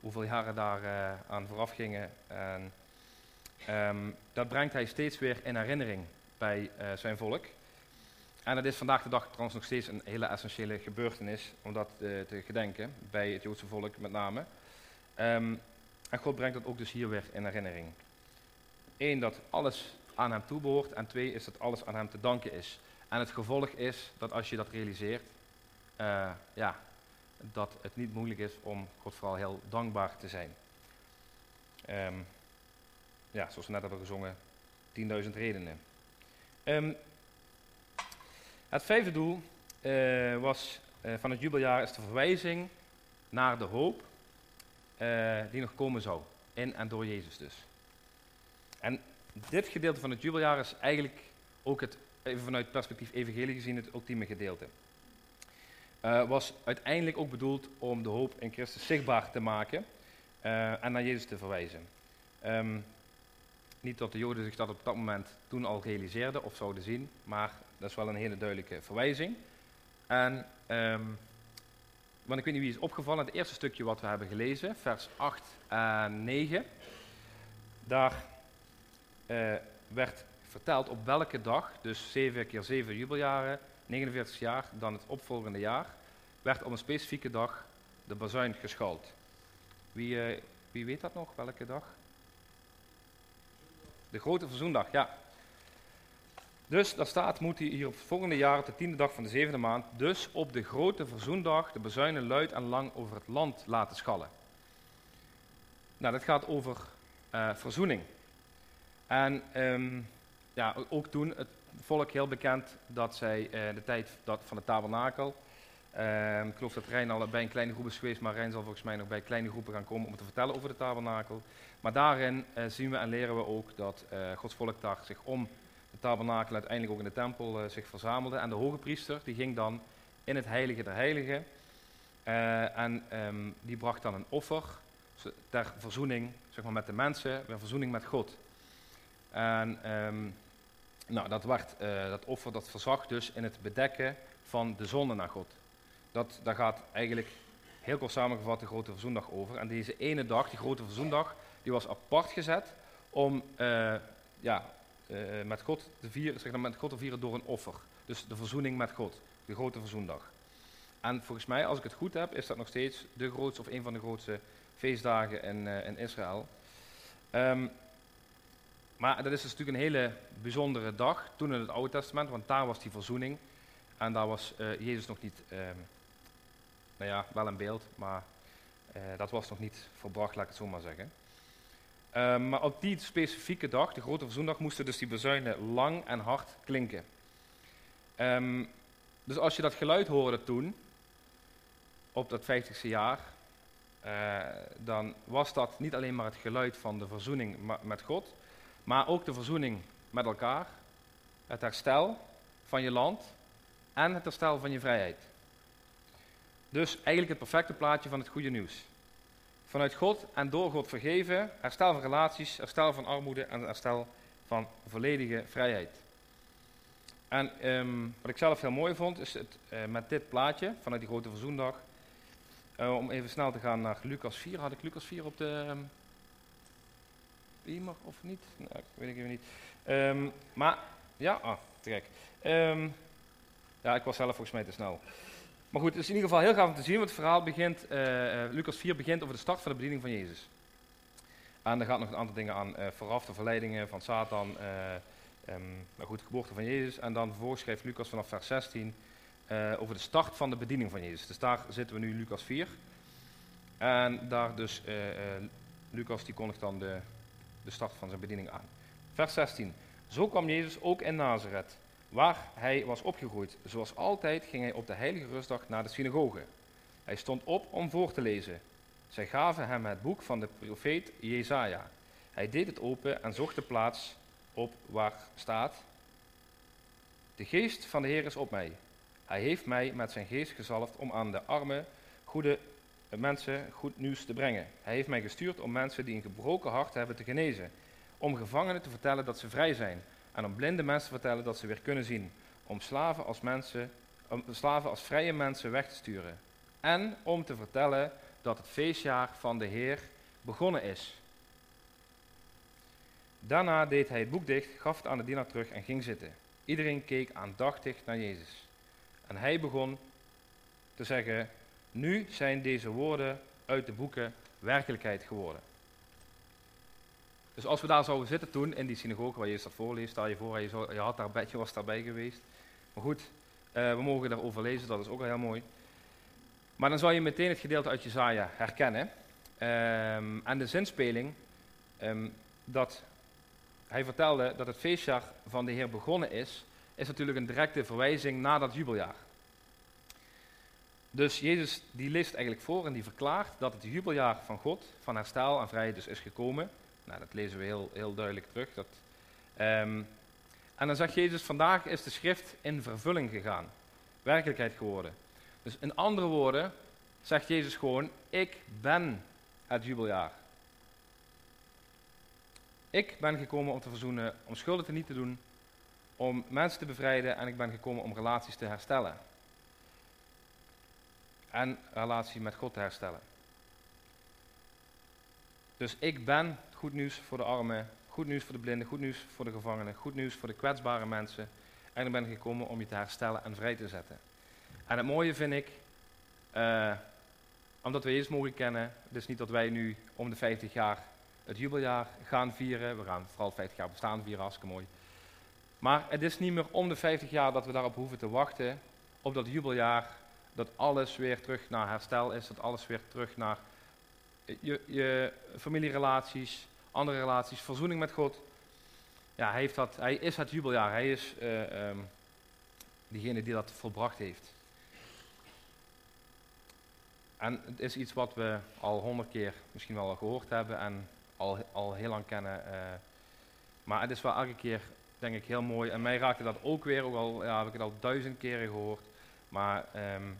Speaker 5: hoeveel jaren daar uh, aan vooraf gingen. En, um, dat brengt hij steeds weer in herinnering bij uh, zijn volk. En het is vandaag de dag trouwens nog steeds een hele essentiële gebeurtenis om dat te gedenken, bij het Joodse volk met name. Um, en God brengt dat ook dus hier weer in herinnering. Eén, dat alles aan hem toebehoort. En twee, is dat alles aan hem te danken is. En het gevolg is dat als je dat realiseert, uh, ja, dat het niet moeilijk is om God vooral heel dankbaar te zijn. Um, ja, zoals we net hebben gezongen, 10.000 redenen. Um, het vijfde doel uh, was, uh, van het jubeljaar is de verwijzing naar de hoop uh, die nog komen zou. In en door Jezus dus. En dit gedeelte van het jubeljaar is eigenlijk ook het, even vanuit perspectief evangelie gezien, het ultieme gedeelte. Uh, was uiteindelijk ook bedoeld om de hoop in Christus zichtbaar te maken uh, en naar Jezus te verwijzen. Um, niet dat de Joden zich dat op dat moment toen al realiseerden of zouden zien, maar dat is wel een hele duidelijke verwijzing. En um, want ik weet niet wie is opgevallen, het eerste stukje wat we hebben gelezen, vers 8 en 9, daar uh, werd verteld op welke dag, dus 7 keer 7 jubeljaren, 49 jaar, dan het opvolgende jaar, werd op een specifieke dag de bazuin geschald. Wie, uh, wie weet dat nog, welke dag? De grote verzoendag, ja. Dus daar staat, moet hij hier op het volgende jaar, op de tiende dag van de zevende maand, dus op de grote verzoendag de bezuinen luid en lang over het land laten schallen. Nou, dat gaat over uh, verzoening. En um, ja, ook toen het volk heel bekend dat zij uh, de tijd dat van de tabernakel, uh, ik geloof dat Rijn al bij een kleine groep is geweest, maar Rijn zal volgens mij nog bij kleine groepen gaan komen om te vertellen over de tabernakel. Maar daarin uh, zien we en leren we ook dat Gods volk daar zich om de tabernakel uiteindelijk ook in de tempel uh, zich verzamelde. En de hoge priester die ging dan in het heilige der heiligen. Uh, en um, die bracht dan een offer ter verzoening zeg maar, met de mensen, ter verzoening met God. En um, nou, dat, werd, uh, dat offer dat verzag dus in het bedekken van de zonde naar God. Dat, daar gaat eigenlijk heel kort samengevat de grote verzoendag over. En deze ene dag, die grote verzoendag, die was apart gezet om ja, uh, met God te vieren, zeg maar, met God te vieren door een offer. Dus de verzoening met God, de grote verzoendag. En volgens mij, als ik het goed heb, is dat nog steeds de grootste of een van de grootste feestdagen in, uh, in Israël. Um, maar dat is dus natuurlijk een hele bijzondere dag, toen in het Oude Testament, want daar was die verzoening. En daar was uh, Jezus nog niet, um, nou ja, wel een beeld, maar dat was nog niet verbracht, laat ik het zo maar zeggen. Uh, maar op die specifieke dag, de grote verzoendag, moesten dus die bezuinen lang en hard klinken. Um, dus als je dat geluid hoorde toen, op dat 50ste jaar, uh, dan was dat niet alleen maar het geluid van de verzoening met God, maar ook de verzoening met elkaar, het herstel van je land en het herstel van je vrijheid. Dus eigenlijk het perfecte plaatje van het goede nieuws vanuit God en door God vergeven, herstel van relaties, herstel van armoede en herstel van volledige vrijheid. En um, wat ik zelf heel mooi vond, is het uh, met dit plaatje vanuit die grote verzoendag, uh, om even snel te gaan naar Lucas 4. Had ik Lucas 4 op de um, of niet? Nou, weet ik even niet. Um, maar, ja, ah, te gek. ja, ik was zelf volgens mij te snel. Maar goed, het is in ieder geval heel gaaf om te zien, want het verhaal begint, uh, Lucas 4 begint over de start van de bediening van Jezus. En er gaat nog een aantal dingen aan uh, vooraf, de verleidingen van Satan, um, nou goed, de geboorte van Jezus. En dan vervolgens schrijft Lucas vanaf vers 16 over de start van de bediening van Jezus. Dus daar zitten we nu, Lucas 4. En daar dus, Lucas die kondigt dan de, de start van zijn bediening aan. Vers 16. Zo kwam Jezus ook in Nazareth waar hij was opgegroeid. Zoals altijd ging hij op de heilige rustdag naar de synagoge. Hij stond op om voor te lezen. Zij gaven hem het boek van de profeet Jezaja. Hij deed het open en zocht de plaats op waar staat: De geest van de Heer is op mij, Hij heeft mij met zijn geest gezalfd om aan de arme, goede mensen goed nieuws te brengen. Hij heeft mij gestuurd om mensen die een gebroken hart hebben te genezen. Om gevangenen te vertellen dat ze vrij zijn. En om blinde mensen te vertellen dat ze weer kunnen zien. Om slaven als, mensen, om slaven als vrije mensen weg te sturen. En om te vertellen dat het feestjaar van de Heer begonnen is. Daarna deed hij het boek dicht, gaf het aan de dienaar terug en ging zitten. Iedereen keek aandachtig naar Jezus. En hij begon te zeggen: Nu zijn deze woorden uit de boeken werkelijkheid geworden. Dus als we daar zouden zitten toen, in die synagoge waar Jezus dat voorleest, stel je voor, je, zou, je, had daar, je was daarbij geweest. Maar goed, uh, we mogen daarover lezen, dat is ook al heel mooi. Maar dan zal je meteen het gedeelte uit Jezaja herkennen. Um, en de zinspeling, um, dat hij vertelde dat het feestjaar van de Heer begonnen is, is natuurlijk een directe verwijzing naar dat jubeljaar. Dus Jezus die leest eigenlijk voor en die verklaart dat het jubeljaar van God, van herstel en vrijheid dus is gekomen. Nou, dat lezen we heel, heel duidelijk terug. Dat, um, en dan zegt Jezus, vandaag is de schrift in vervulling gegaan. Werkelijkheid geworden. Dus in andere woorden zegt Jezus gewoon, ik ben het jubeljaar. Ik ben gekomen om te verzoenen, om schulden te niet te doen, om mensen te bevrijden en ik ben gekomen om relaties te herstellen. En relatie met God te herstellen. Dus ik ben goed nieuws voor de armen, goed nieuws voor de blinden, goed nieuws voor de gevangenen, goed nieuws voor de kwetsbare mensen. En ik ben gekomen om je te herstellen en vrij te zetten. En het mooie vind ik, uh, omdat we Jezus mogen kennen, dus niet dat wij nu om de 50 jaar het jubeljaar gaan vieren. We gaan vooral 50 jaar bestaan vieren, hartstikke mooi. Maar het is niet meer om de 50 jaar dat we daarop hoeven te wachten, op dat jubeljaar, dat alles weer terug naar herstel is, dat alles weer terug naar je, je familierelaties, andere relaties, verzoening met God. Ja, hij, heeft dat, hij is het jubeljaar, hij is uh, um, diegene die dat volbracht heeft. En het is iets wat we al honderd keer misschien wel gehoord hebben en al, al heel lang kennen. Uh, maar het is wel elke keer, denk ik, heel mooi. En mij raakte dat ook weer, ook al ja, heb ik het al duizend keren gehoord. Maar um,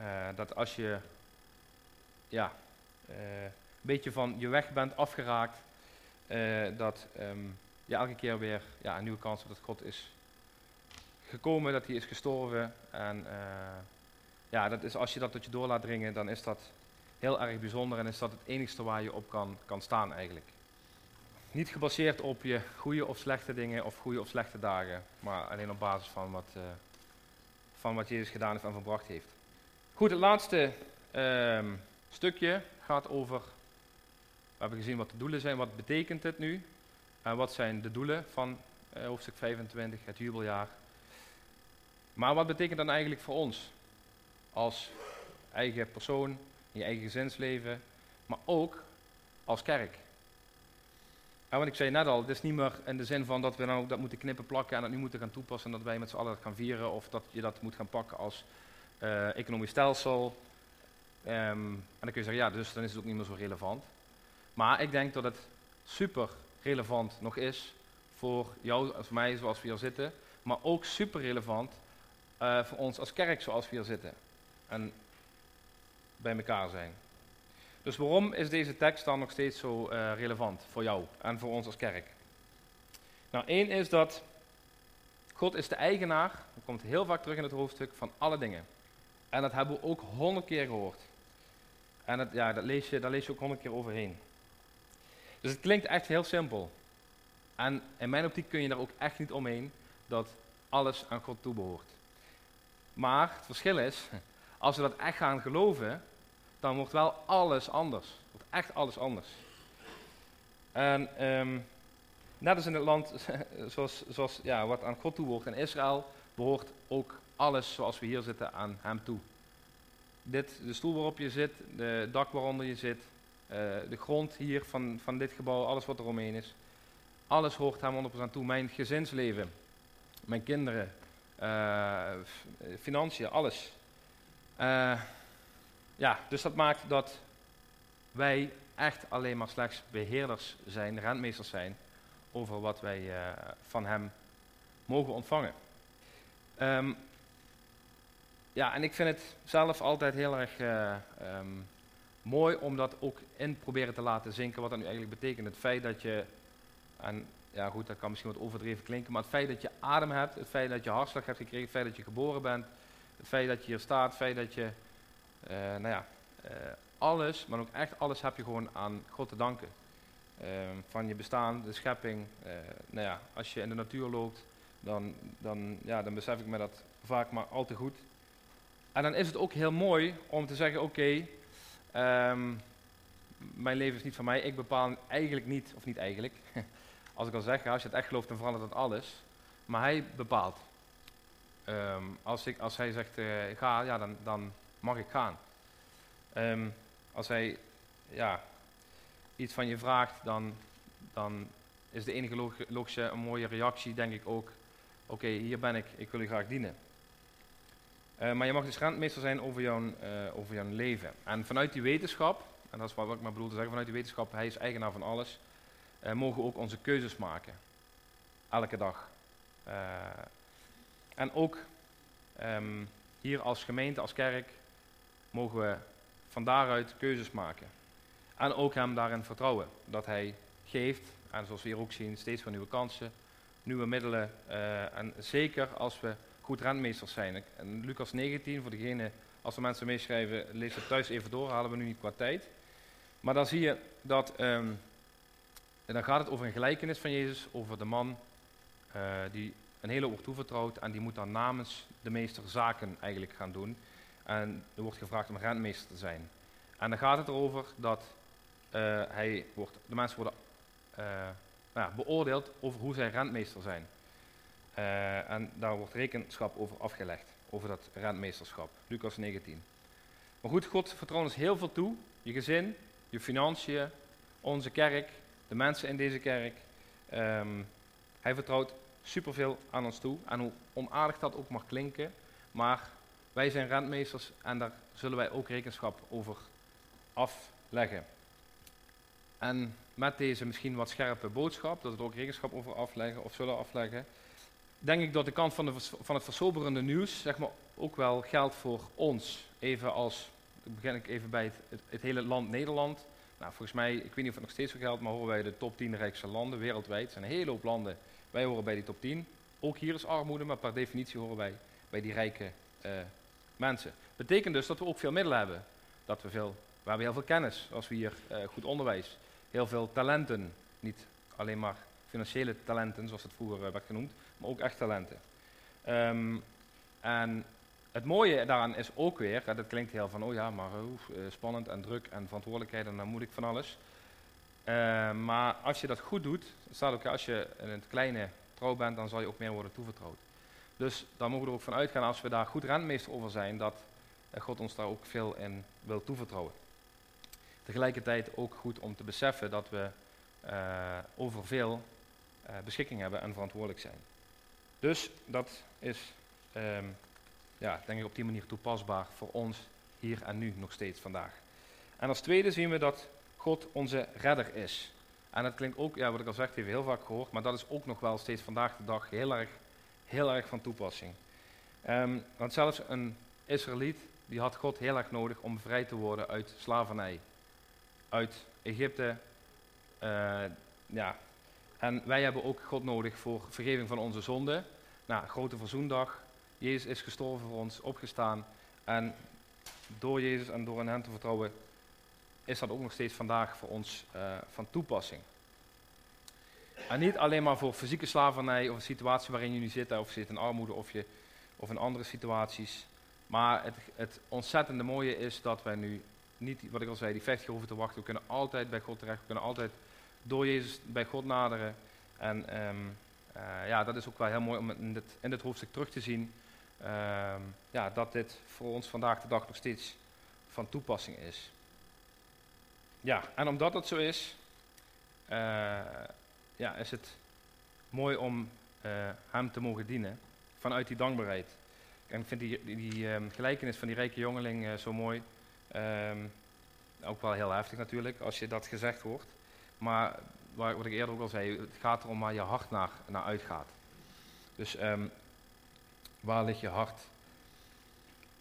Speaker 5: uh, dat als je ja, uh, een beetje van je weg bent afgeraakt, dat um, je elke keer weer ja, een nieuwe kans hebt dat God is gekomen, dat hij is gestorven. En ja, dat is, als je dat tot je door laat dringen, dan is dat heel erg bijzonder en is dat het enigste waar je op kan, kan staan eigenlijk. Niet gebaseerd op je goede of slechte dingen of goede of slechte dagen, maar alleen op basis van wat, van wat Jezus gedaan heeft en verbracht heeft. Goed, het laatste uh, stukje gaat over, we hebben gezien wat de doelen zijn, wat betekent het nu? En wat zijn de doelen van uh, hoofdstuk 25, het jubeljaar? Maar wat betekent dan eigenlijk voor ons als eigen persoon, in je eigen gezinsleven, maar ook als kerk. En wat ik zei net al, het is niet meer in de zin van dat we nou dat moeten knippen, plakken en dat nu moeten gaan toepassen en dat wij met z'n allen dat gaan vieren, of dat je dat moet gaan pakken als uh, economisch stelsel. Um, en dan kun je zeggen, ja, dus dan is het ook niet meer zo relevant. Maar ik denk dat het super relevant nog is voor jou, voor mij, zoals we hier zitten, maar ook super relevant uh, voor ons als kerk, zoals we hier zitten. En bij elkaar zijn. Dus waarom is deze tekst dan nog steeds zo uh, relevant voor jou en voor ons als kerk? Nou, één is dat God is de eigenaar, dat komt heel vaak terug in het hoofdstuk, van alle dingen. En dat hebben we ook honderd keer gehoord. En dat, ja, dat lees je, daar lees je ook honderd keer overheen. Dus het klinkt echt heel simpel. En in mijn optiek kun je daar ook echt niet omheen dat alles aan God toebehoort. Maar het verschil is, als we dat echt gaan geloven, dan wordt wel alles anders. Wordt echt alles anders. En um, net als in het land zoals, zoals, ja, wat aan God toe behoort in Israël, behoort ook alles zoals we hier zitten aan hem toe. Dit, de stoel waarop je zit, de dak waaronder je zit, uh, de grond hier van, van dit gebouw, alles wat er omheen is. Alles hoort hem 100% toe. Mijn gezinsleven, mijn kinderen, uh, financiën, alles. Uh, ja, dus dat maakt dat wij echt alleen maar slechts beheerders zijn, rentmeesters zijn, over wat wij van hem mogen ontvangen. Um, ja, en ik vind het zelf altijd heel erg eh, ehm, mooi om dat ook in proberen te laten zinken, wat dat nu eigenlijk betekent. Het feit dat je, en ja goed, dat kan misschien wat overdreven klinken, maar het feit dat je adem hebt, het feit dat je hartslag hebt gekregen, het feit dat je geboren bent, het feit dat je hier staat, het feit dat je, eh, nou ja, eh, alles, maar ook echt alles heb je gewoon aan God te danken. Ehm, van je bestaan, de schepping, nou ja, als je in de natuur loopt, dan, dan, ja, dan besef ik me dat vaak maar al te goed. En dan is het ook heel mooi om te zeggen, oké, ehm, mijn leven is niet van mij, ik bepaal eigenlijk niet, of niet eigenlijk, als ik al zeg, als je het echt gelooft, dan verandert het alles. Maar hij bepaalt. Ehm, als, ik, als hij zegt, uh, ga, ja, dan, dan mag ik gaan. Ehm, als hij ja, iets van je vraagt, dan, dan is de enige logische, mooie reactie, denk ik ook, oké, hier ben ik, ik wil u graag dienen. Uh, maar je mag dus rentmeester zijn over jouw, uh, over jouw leven. En vanuit die wetenschap, en dat is wat ik maar bedoel te zeggen, vanuit die wetenschap, hij is eigenaar van alles, uh, mogen we ook onze keuzes maken. Elke dag. en ook um, hier als gemeente, als kerk, mogen we van daaruit keuzes maken. En ook hem daarin vertrouwen. Dat hij geeft, en zoals we hier ook zien, steeds weer nieuwe kansen, nieuwe middelen. en zeker als we goed rentmeesters zijn. En Lucas 19, voor degene, als er mensen meeschrijven, lees het thuis even door, halen we nu niet qua tijd. Maar dan zie je dat, um, en dan gaat het over een gelijkenis van Jezus, over de man uh, die een hele wordt toevertrouwd en die moet dan namens de meester zaken eigenlijk gaan doen. En er wordt gevraagd om rentmeester te zijn. En dan gaat het erover dat uh, hij wordt, de mensen worden uh, nou beoordeeld over hoe zij rentmeester zijn. Uh, en daar wordt rekenschap over afgelegd, over dat rentmeesterschap. Lucas 19. Maar goed, God vertrouwt ons heel veel toe. Je gezin, je financiën, onze kerk, de mensen in deze kerk. Um, hij vertrouwt superveel aan ons toe. En hoe onaardig dat ook mag klinken. Maar wij zijn rentmeesters en daar zullen wij ook rekenschap over afleggen. En met deze misschien wat scherpe boodschap, dat we er ook rekenschap over afleggen of zullen afleggen, denk ik dat de kant van, de, van het versoberende nieuws zeg maar, ook wel geldt voor ons. Even als, begin ik even bij het, het, hele land Nederland. Nou, volgens mij, ik weet niet of het nog steeds zo geldt, maar horen wij de top 10 rijkste landen wereldwijd. Er zijn een hele hoop landen, wij horen bij die top 10. Ook hier is armoede, maar per definitie horen wij bij die rijke uh, mensen. Betekent dus dat we ook veel middelen hebben. Dat we, veel, we hebben heel veel kennis, als we hier uh, goed onderwijs, heel veel talenten, niet alleen maar financiële talenten, zoals het vroeger uh, werd genoemd, maar ook echt talenten. Um, en het mooie daaraan is ook weer, dat klinkt heel van, oh ja, maar uh, spannend en druk en verantwoordelijkheid en dan moet ik van alles. Uh, maar als je dat goed doet, staat ook als je in het kleine trouw bent, dan zal je ook meer worden toevertrouwd. Dus daar mogen we er ook van uitgaan, als we daar goed rentmeester over zijn, dat God ons daar ook veel in wil toevertrouwen. Tegelijkertijd ook goed om te beseffen dat we uh, over veel beschikking hebben en verantwoordelijk zijn. Dus dat is, um, ja, denk ik op die manier toepasbaar voor ons hier en nu nog steeds vandaag. En als tweede zien we dat God onze redder is. En dat klinkt ook, ja, wat ik al zeg, even heel vaak gehoord, maar dat is ook nog wel steeds vandaag de dag heel erg, heel erg van toepassing. Um, want zelfs een Israëliet, die had God heel erg nodig om bevrijd te worden uit slavernij. Uit Egypte, uh, ja, en wij hebben ook God nodig voor vergeving van onze zonden. Nou, grote verzoendag. Jezus is gestorven voor ons, opgestaan. En door Jezus en door in hem te vertrouwen, is dat ook nog steeds vandaag voor ons uh, van toepassing. En niet alleen maar voor fysieke slavernij of een situatie waarin je nu zit, of zit in armoede of, je, of in andere situaties. Maar het, het ontzettende mooie is dat wij nu niet, wat ik al zei, die 50 jaar hoeven te wachten. We kunnen altijd bij God terecht, we kunnen altijd door Jezus bij God naderen. En um, uh, ja, dat is ook wel heel mooi om in dit, in dit hoofdstuk terug te zien. Um, ja, dat dit voor ons vandaag de dag nog steeds van toepassing is. Ja, en omdat dat zo is, uh, ja, is het mooi om uh, hem te mogen dienen vanuit die dankbaarheid. En ik vind die, die, um, gelijkenis van die rijke jongeling zo mooi. Ook wel heel heftig natuurlijk, als je dat gezegd hoort. Maar wat ik eerder ook al zei, het gaat erom waar je hart naar, naar uitgaat. Dus um, waar ligt je hart?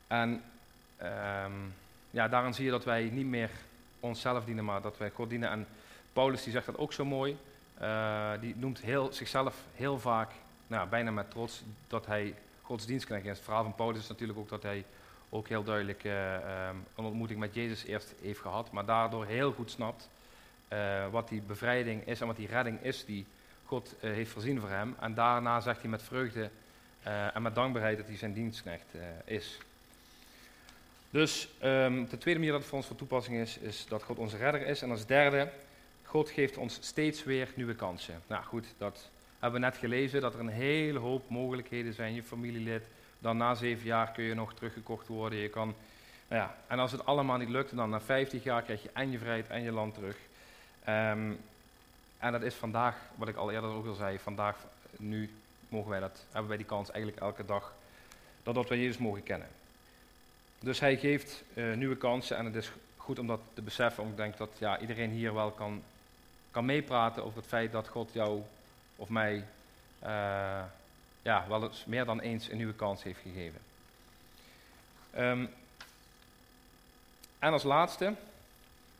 Speaker 5: En ehm, ja, daarin zie je dat wij niet meer onszelf dienen, maar dat wij God dienen. En Paulus die zegt dat ook zo mooi. Eh, die noemt heel, zichzelf heel vaak, nou, bijna met trots, dat hij godsdienstknecht is. Het verhaal van Paulus is natuurlijk ook dat hij ook heel duidelijk eh, ehm, een ontmoeting met Jezus eerst heeft gehad, maar daardoor heel goed snapt eh, wat die bevrijding is en wat die redding is die God heeft voorzien voor hem. En daarna zegt hij met vreugde en met dankbaarheid dat hij zijn dienstknecht is. Dus um, de tweede manier dat het voor ons van toepassing is, is dat God onze redder is. En als derde, God geeft ons steeds weer nieuwe kansen. Nou goed, dat hebben we net gelezen, dat er een hele hoop mogelijkheden zijn. Je familielid, dan na zeven jaar kun je nog teruggekocht worden. Je kan, nou ja, en als het allemaal niet lukt, dan na 50 jaar krijg je en je vrijheid en je land terug. Ehm, en dat is vandaag, wat ik al eerder ook al zei, vandaag, nu mogen wij dat, hebben wij die kans eigenlijk elke dag, dat, dat wij Jezus mogen kennen. Dus hij geeft uh, nieuwe kansen en het is goed om dat te beseffen. Omdat ik denk dat ja, iedereen hier wel kan, kan meepraten over het feit dat God jou of mij uh, ja, wel eens meer dan eens een nieuwe kans heeft gegeven. Um, en als laatste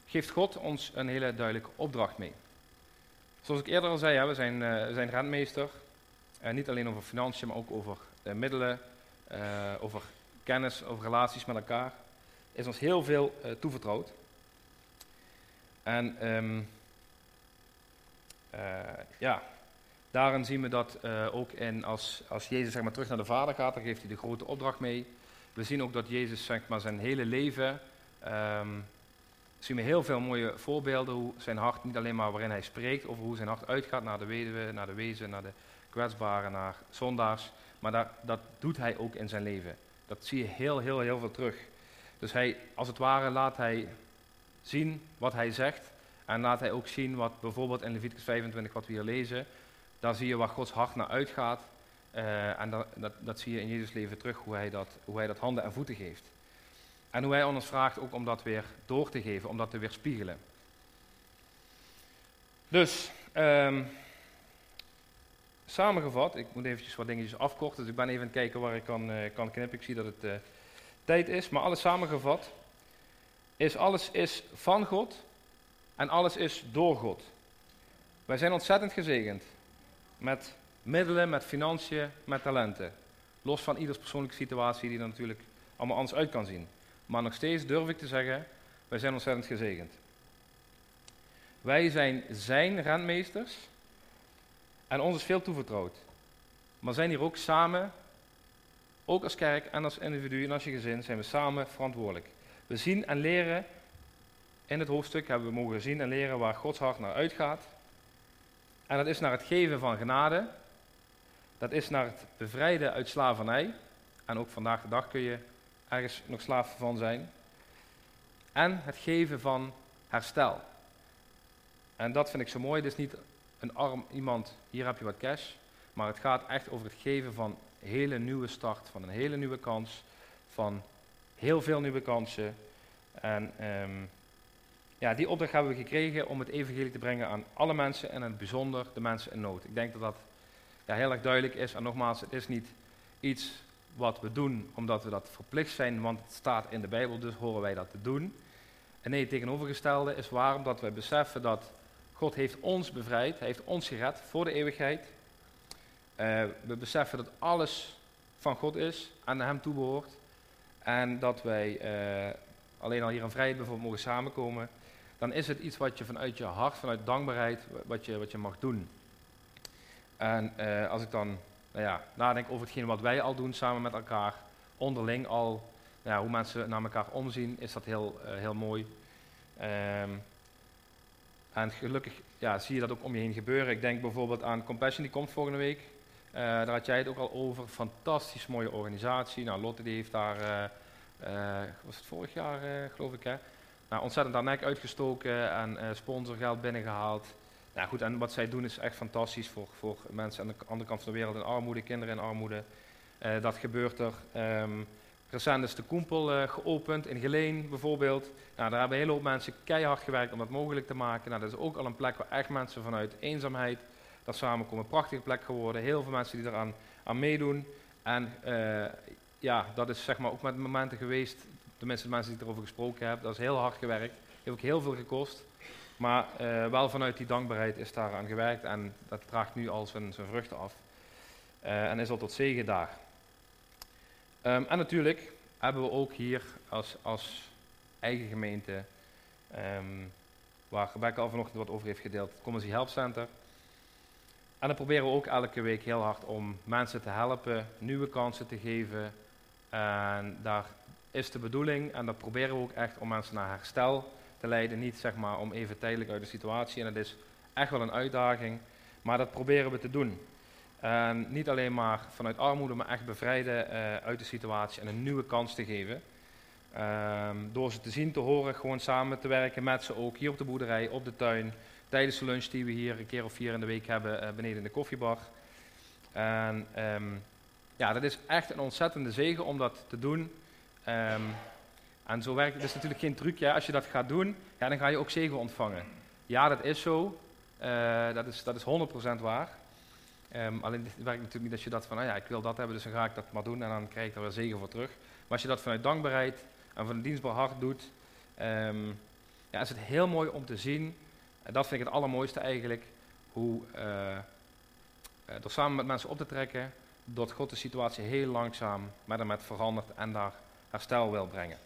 Speaker 5: geeft God ons een hele duidelijke opdracht mee. Zoals ik eerder al zei, we zijn, uh, zijn rentmeester. Uh, niet alleen over financiën, maar ook over middelen, over kennis, over relaties met elkaar, is ons heel veel toevertrouwd. En uh, ja, daarin zien we dat ook in, als, als Jezus zeg maar, terug naar de Vader gaat, dan geeft hij de grote opdracht mee. We zien ook dat Jezus zeg maar, zijn hele leven, um, zien we heel veel mooie voorbeelden, hoe zijn hart niet alleen maar waarin hij spreekt, over hoe zijn hart uitgaat naar de weduwe, naar de wezen, naar de kwetsbaren, naar zondaars, maar dat, doet hij ook in zijn leven. Dat zie je heel, heel, heel veel terug. Dus hij, als het ware, laat hij zien wat hij zegt. En laat hij ook zien wat bijvoorbeeld in Leviticus 25, wat we hier lezen. Daar zie je waar Gods hart naar uitgaat. Uh, en dat, dat, dat, zie je in Jezus leven terug, hoe hij, dat, hoe hij dat handen en voeten geeft. En hoe hij ons vraagt ook om dat weer door te geven, om dat te weerspiegelen. Dus, um, Samengevat, ik moet eventjes wat dingetjes afkorten, dus ik ben even aan het kijken waar ik kan, uh, kan knippen. Ik zie dat het uh, tijd is, maar alles samengevat is alles is van God en alles is door God. Wij zijn ontzettend gezegend met middelen, met financiën, met talenten. Los van ieders persoonlijke situatie die er natuurlijk allemaal anders uit kan zien. Maar nog steeds durf ik te zeggen, wij zijn ontzettend gezegend. Wij zijn zijn rentmeesters en ons is veel toevertrouwd. Maar zijn hier ook samen, ook als kerk en als individu en als je gezin, zijn we samen verantwoordelijk. We zien en leren, in het hoofdstuk hebben we mogen zien en leren waar Gods hart naar uitgaat. En dat is naar het geven van genade. Dat is naar het bevrijden uit slavernij. En ook vandaag de dag kun je ergens nog slaaf van zijn. En het geven van herstel. En dat vind ik zo mooi. Is niet een arm iemand, hier heb je wat cash. Maar het gaat echt over het geven van een hele nieuwe start, van een hele nieuwe kans, van heel veel nieuwe kansen. En um, ja, die opdracht hebben we gekregen om het evangelie te brengen aan alle mensen en in het bijzonder de mensen in nood. Ik denk dat dat ja, heel erg duidelijk is. En nogmaals, het is niet iets wat we doen omdat we dat verplicht zijn, want het staat in de Bijbel, dus horen wij dat te doen. En nee, het tegenovergestelde is waarom dat wij beseffen dat God heeft ons bevrijd, hij heeft ons gered voor de eeuwigheid. Uh, we beseffen dat alles van God is, aan hem toebehoort. En dat wij uh, alleen al hier in vrijheid bijvoorbeeld mogen samenkomen. Dan is het iets wat je vanuit je hart, vanuit dankbaarheid, wat je, wat je mag doen. En uh, als ik dan nou ja, nadenk over hetgeen wat wij al doen samen met elkaar, onderling al, nou ja, hoe mensen naar elkaar omzien, is dat heel, heel mooi. Um, en gelukkig ja, zie je dat ook om je heen gebeuren. Ik denk bijvoorbeeld aan Compassion, die komt volgende week. Uh, daar had jij het ook al over. Fantastisch mooie organisatie. Nou, Lotte die heeft daar, uh, was het vorig jaar geloof ik, hè? Nou, ontzettend haar nek uitgestoken en sponsorgeld binnengehaald. Nou goed, en wat zij doen is echt fantastisch voor, voor mensen aan de andere kant van de wereld in armoede, kinderen in armoede. dat gebeurt er. Um, Recent is de Koempel uh, geopend in Geleen bijvoorbeeld. Nou, daar hebben een hele hoop mensen keihard gewerkt om dat mogelijk te maken. Nou, dat is ook al een plek waar echt mensen vanuit eenzaamheid daar samenkomen. Een prachtige plek geworden. Heel veel mensen die eraan aan meedoen. En uh, ja, dat is zeg maar ook met momenten geweest, tenminste de mensen die ik erover gesproken heb, dat is heel hard gewerkt. Heeft ook heel veel gekost. Maar eh, wel vanuit die dankbaarheid is daaraan gewerkt en dat draagt nu al zijn, zijn vruchten af. Eh, en is al tot zegen daar. Ehm, en natuurlijk hebben we ook hier als, als eigen gemeente, ehm, waar Rebecca al vanochtend wat over heeft gedeeld, het Commercie Help Center. En dan proberen we ook elke week heel hard om mensen te helpen, nieuwe kansen te geven. En daar is de bedoeling, en dat proberen we ook echt, om mensen naar herstel te leiden. Niet zeg maar om even tijdelijk uit de situatie. En dat is echt wel een uitdaging. Maar dat proberen we te doen. En niet alleen maar vanuit armoede, maar echt bevrijden uh, uit de situatie en een nieuwe kans te geven. Um, door ze te zien, te horen, gewoon samen te werken met ze ook hier op de boerderij, op de tuin. Tijdens de lunch die we hier een keer of vier in de week hebben uh, beneden in de koffiebar. En um, ja, dat is echt een ontzettende zegen om dat te doen. Um, en zo werkt het. Natuurlijk geen trucje. Als je dat gaat doen, ja, dan ga je ook zegen ontvangen. Ja, dat is zo. Uh, dat, is, dat is 100% waar. Um, alleen het werkt natuurlijk niet als je dat van, nou ja, ik wil dat hebben, dus dan ga ik dat maar doen en dan krijg ik er weer zegen voor terug. Maar als je dat vanuit dankbaarheid en van een dienstbaar hart doet, um, ja, is het heel mooi om te zien. En dat vind ik het allermooiste eigenlijk, hoe uh, uh, door samen met mensen op te trekken, dat God de situatie heel langzaam met en met verandert en daar herstel wil brengen.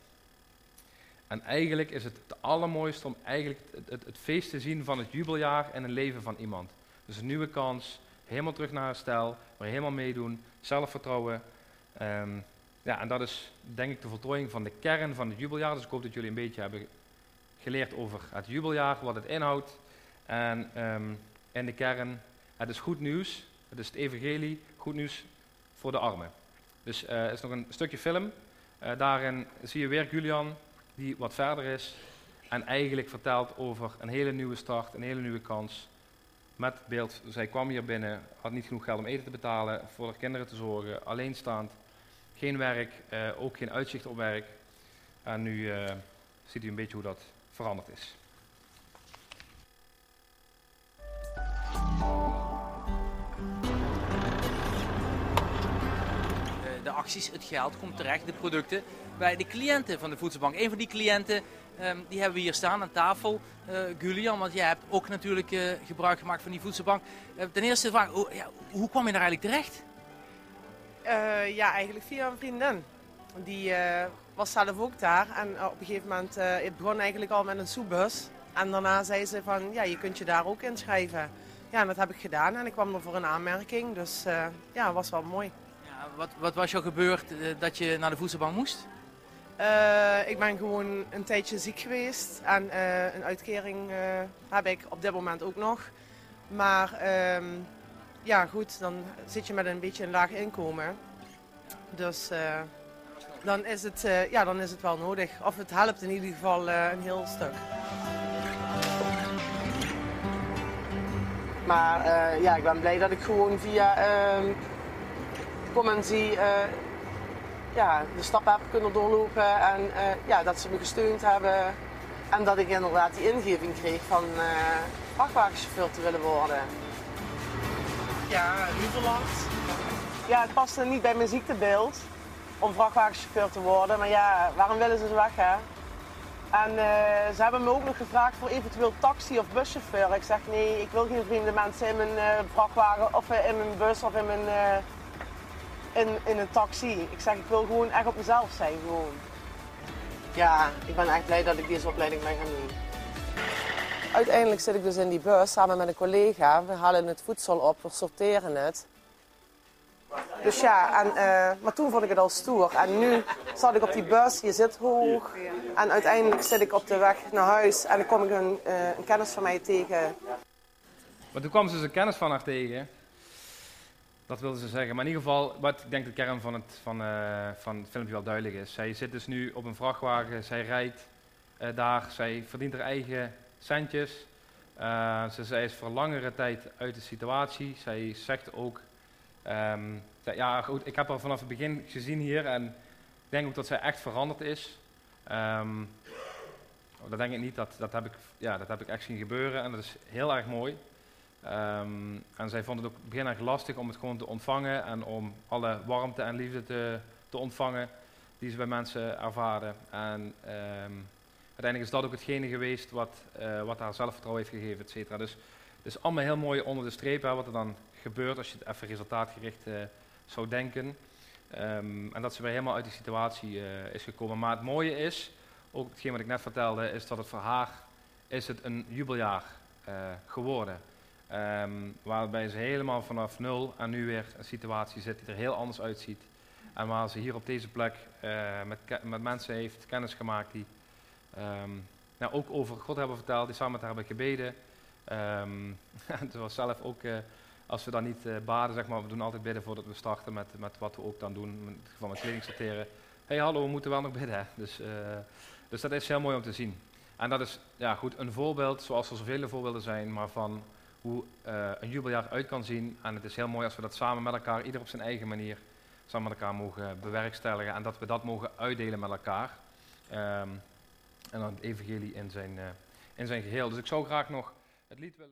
Speaker 5: En eigenlijk is het het allermooiste om eigenlijk het, het, het, feest te zien van het jubeljaar in een leven van iemand. Dus een nieuwe kans, helemaal terug naar herstel, maar helemaal meedoen, zelfvertrouwen. Um, ja, en dat is denk ik de voltooiing van de kern van het jubeljaar. Dus ik hoop dat jullie een beetje hebben geleerd over het jubeljaar, wat het inhoudt. En um, in de kern, het is goed nieuws, het is het evangelie, goed nieuws voor de armen. Dus er is nog een stukje film. Uh, daarin zie je weer Julian, die wat verder is en eigenlijk vertelt over een hele nieuwe start, een hele nieuwe kans. Met beeld, zij kwam hier binnen, had niet genoeg geld om eten te betalen, voor haar kinderen te zorgen, alleenstaand, geen werk, uh, ook geen uitzicht op werk. En nu uh, ziet u een beetje hoe dat veranderd is.
Speaker 6: De acties, het geld komt terecht, de producten bij de cliënten van de voedselbank. Een van die cliënten um, die hebben we hier staan aan tafel. Uh, Gulian, want jij hebt ook natuurlijk uh, gebruik gemaakt van die voedselbank. Uh, ten eerste vraag, hoe, ja, hoe kwam je daar eigenlijk terecht?
Speaker 1: ja, eigenlijk via een vriendin. Die was zelf ook daar en op een gegeven moment, het begon eigenlijk al met een soepbus. En daarna zei ze van, ja, je kunt je daar ook inschrijven. Ja, en dat heb ik gedaan en ik kwam er voor een aanmerking. Dus ja, was wel mooi.
Speaker 6: Ja, wat, wat was jou gebeurd dat je naar de voedselbank moest?
Speaker 1: Uh, ik ben gewoon een tijdje ziek geweest en uh, een uitkering uh, heb ik op dit moment ook nog. Maar um, ja, goed, dan zit je met een beetje een laag inkomen. Dus dan, is het, ja, dan is het wel nodig. Of het helpt in ieder geval een heel stuk. Maar ja, ik ben blij dat ik gewoon via kom en zie ja, de stappen heb kunnen doorlopen en uh, ja, dat ze me gesteund hebben. En dat ik inderdaad die ingeving kreeg van uh, vrachtwagenchauffeur te willen worden. Ja, Ruverland. Ja, het paste niet bij mijn ziektebeeld om vrachtwagenchauffeur te worden. Maar ja, waarom willen ze ze weg, hè? En uh, ze hebben me ook nog gevraagd voor eventueel taxi- of buschauffeur. Ik zeg nee, ik wil geen vrienden mensen in mijn vrachtwagen of in mijn bus of in mijn in, in een taxi. Ik zeg, ik wil gewoon echt op mezelf zijn. Gewoon. Ja, ik ben echt blij dat ik deze opleiding ben gaan doen. Uiteindelijk zit ik dus in die bus samen met een collega. We halen het voedsel op, we sorteren het. Dus ja, en, uh, maar toen vond ik het al stoer. En nu zat ik op die bus, je zit hoog. En uiteindelijk zit ik op de weg naar huis en dan kom ik een, uh, een kennis van mij tegen.
Speaker 5: Maar toen kwam ze dus een kennis van haar tegen. Dat wilden ze zeggen. Maar in ieder geval, wat ik denk de kern van het, van, uh, van filmpje wel duidelijk is. Zij zit dus nu op een vrachtwagen, zij rijdt uh, daar, zij verdient haar eigen centjes. Uh, ze, zij is voor langere tijd uit de situatie. Zij zegt ook, dat, ja goed, ik heb haar vanaf het begin gezien hier en ik denk ook dat zij echt veranderd is. Um, dat denk ik niet, dat, dat, heb ik, ja, dat heb ik echt zien gebeuren en dat is heel erg mooi. Um, en zij vond het ook begin erg lastig om het gewoon te ontvangen en om alle warmte en liefde te te ontvangen die ze bij mensen ervaren. En ehm, uiteindelijk is dat ook hetgene geweest wat, uh, wat haar zelfvertrouwen heeft gegeven, et cetera. Dus het is allemaal heel mooi onder de streep hè, wat er dan gebeurt als je het even resultaatgericht uh, zou denken. Um, en dat ze weer helemaal uit die situatie uh, is gekomen. Maar het mooie is, ook hetgeen wat ik net vertelde, is dat het voor haar is het een jubeljaar geworden. Um, waarbij ze helemaal vanaf nul en nu weer een situatie zit die er heel anders uitziet. En waar ze hier op deze plek uh, met, met, mensen heeft kennis gemaakt die um, nou, ook over God hebben verteld, die samen met haar hebben gebeden. Um, en was zelf ook, uh, als we dan niet uh, baden, zeg maar, we doen altijd bidden voordat we starten met, met wat we ook dan doen, in het geval met kleding sorteren. Hé hey, hallo, we moeten wel nog bidden. Dus, dus dat is heel mooi om te zien. En dat is ja, goed, een voorbeeld, zoals er zoveel voorbeelden zijn, maar van hoe uh, een jubeljaar uit kan zien. En het is heel mooi als we dat samen met elkaar, ieder op zijn eigen manier, samen met elkaar mogen bewerkstelligen. En dat we dat mogen uitdelen met elkaar. Um, en dan het evangelie in zijn, uh, in zijn geheel. Dus ik zou graag nog het lied willen.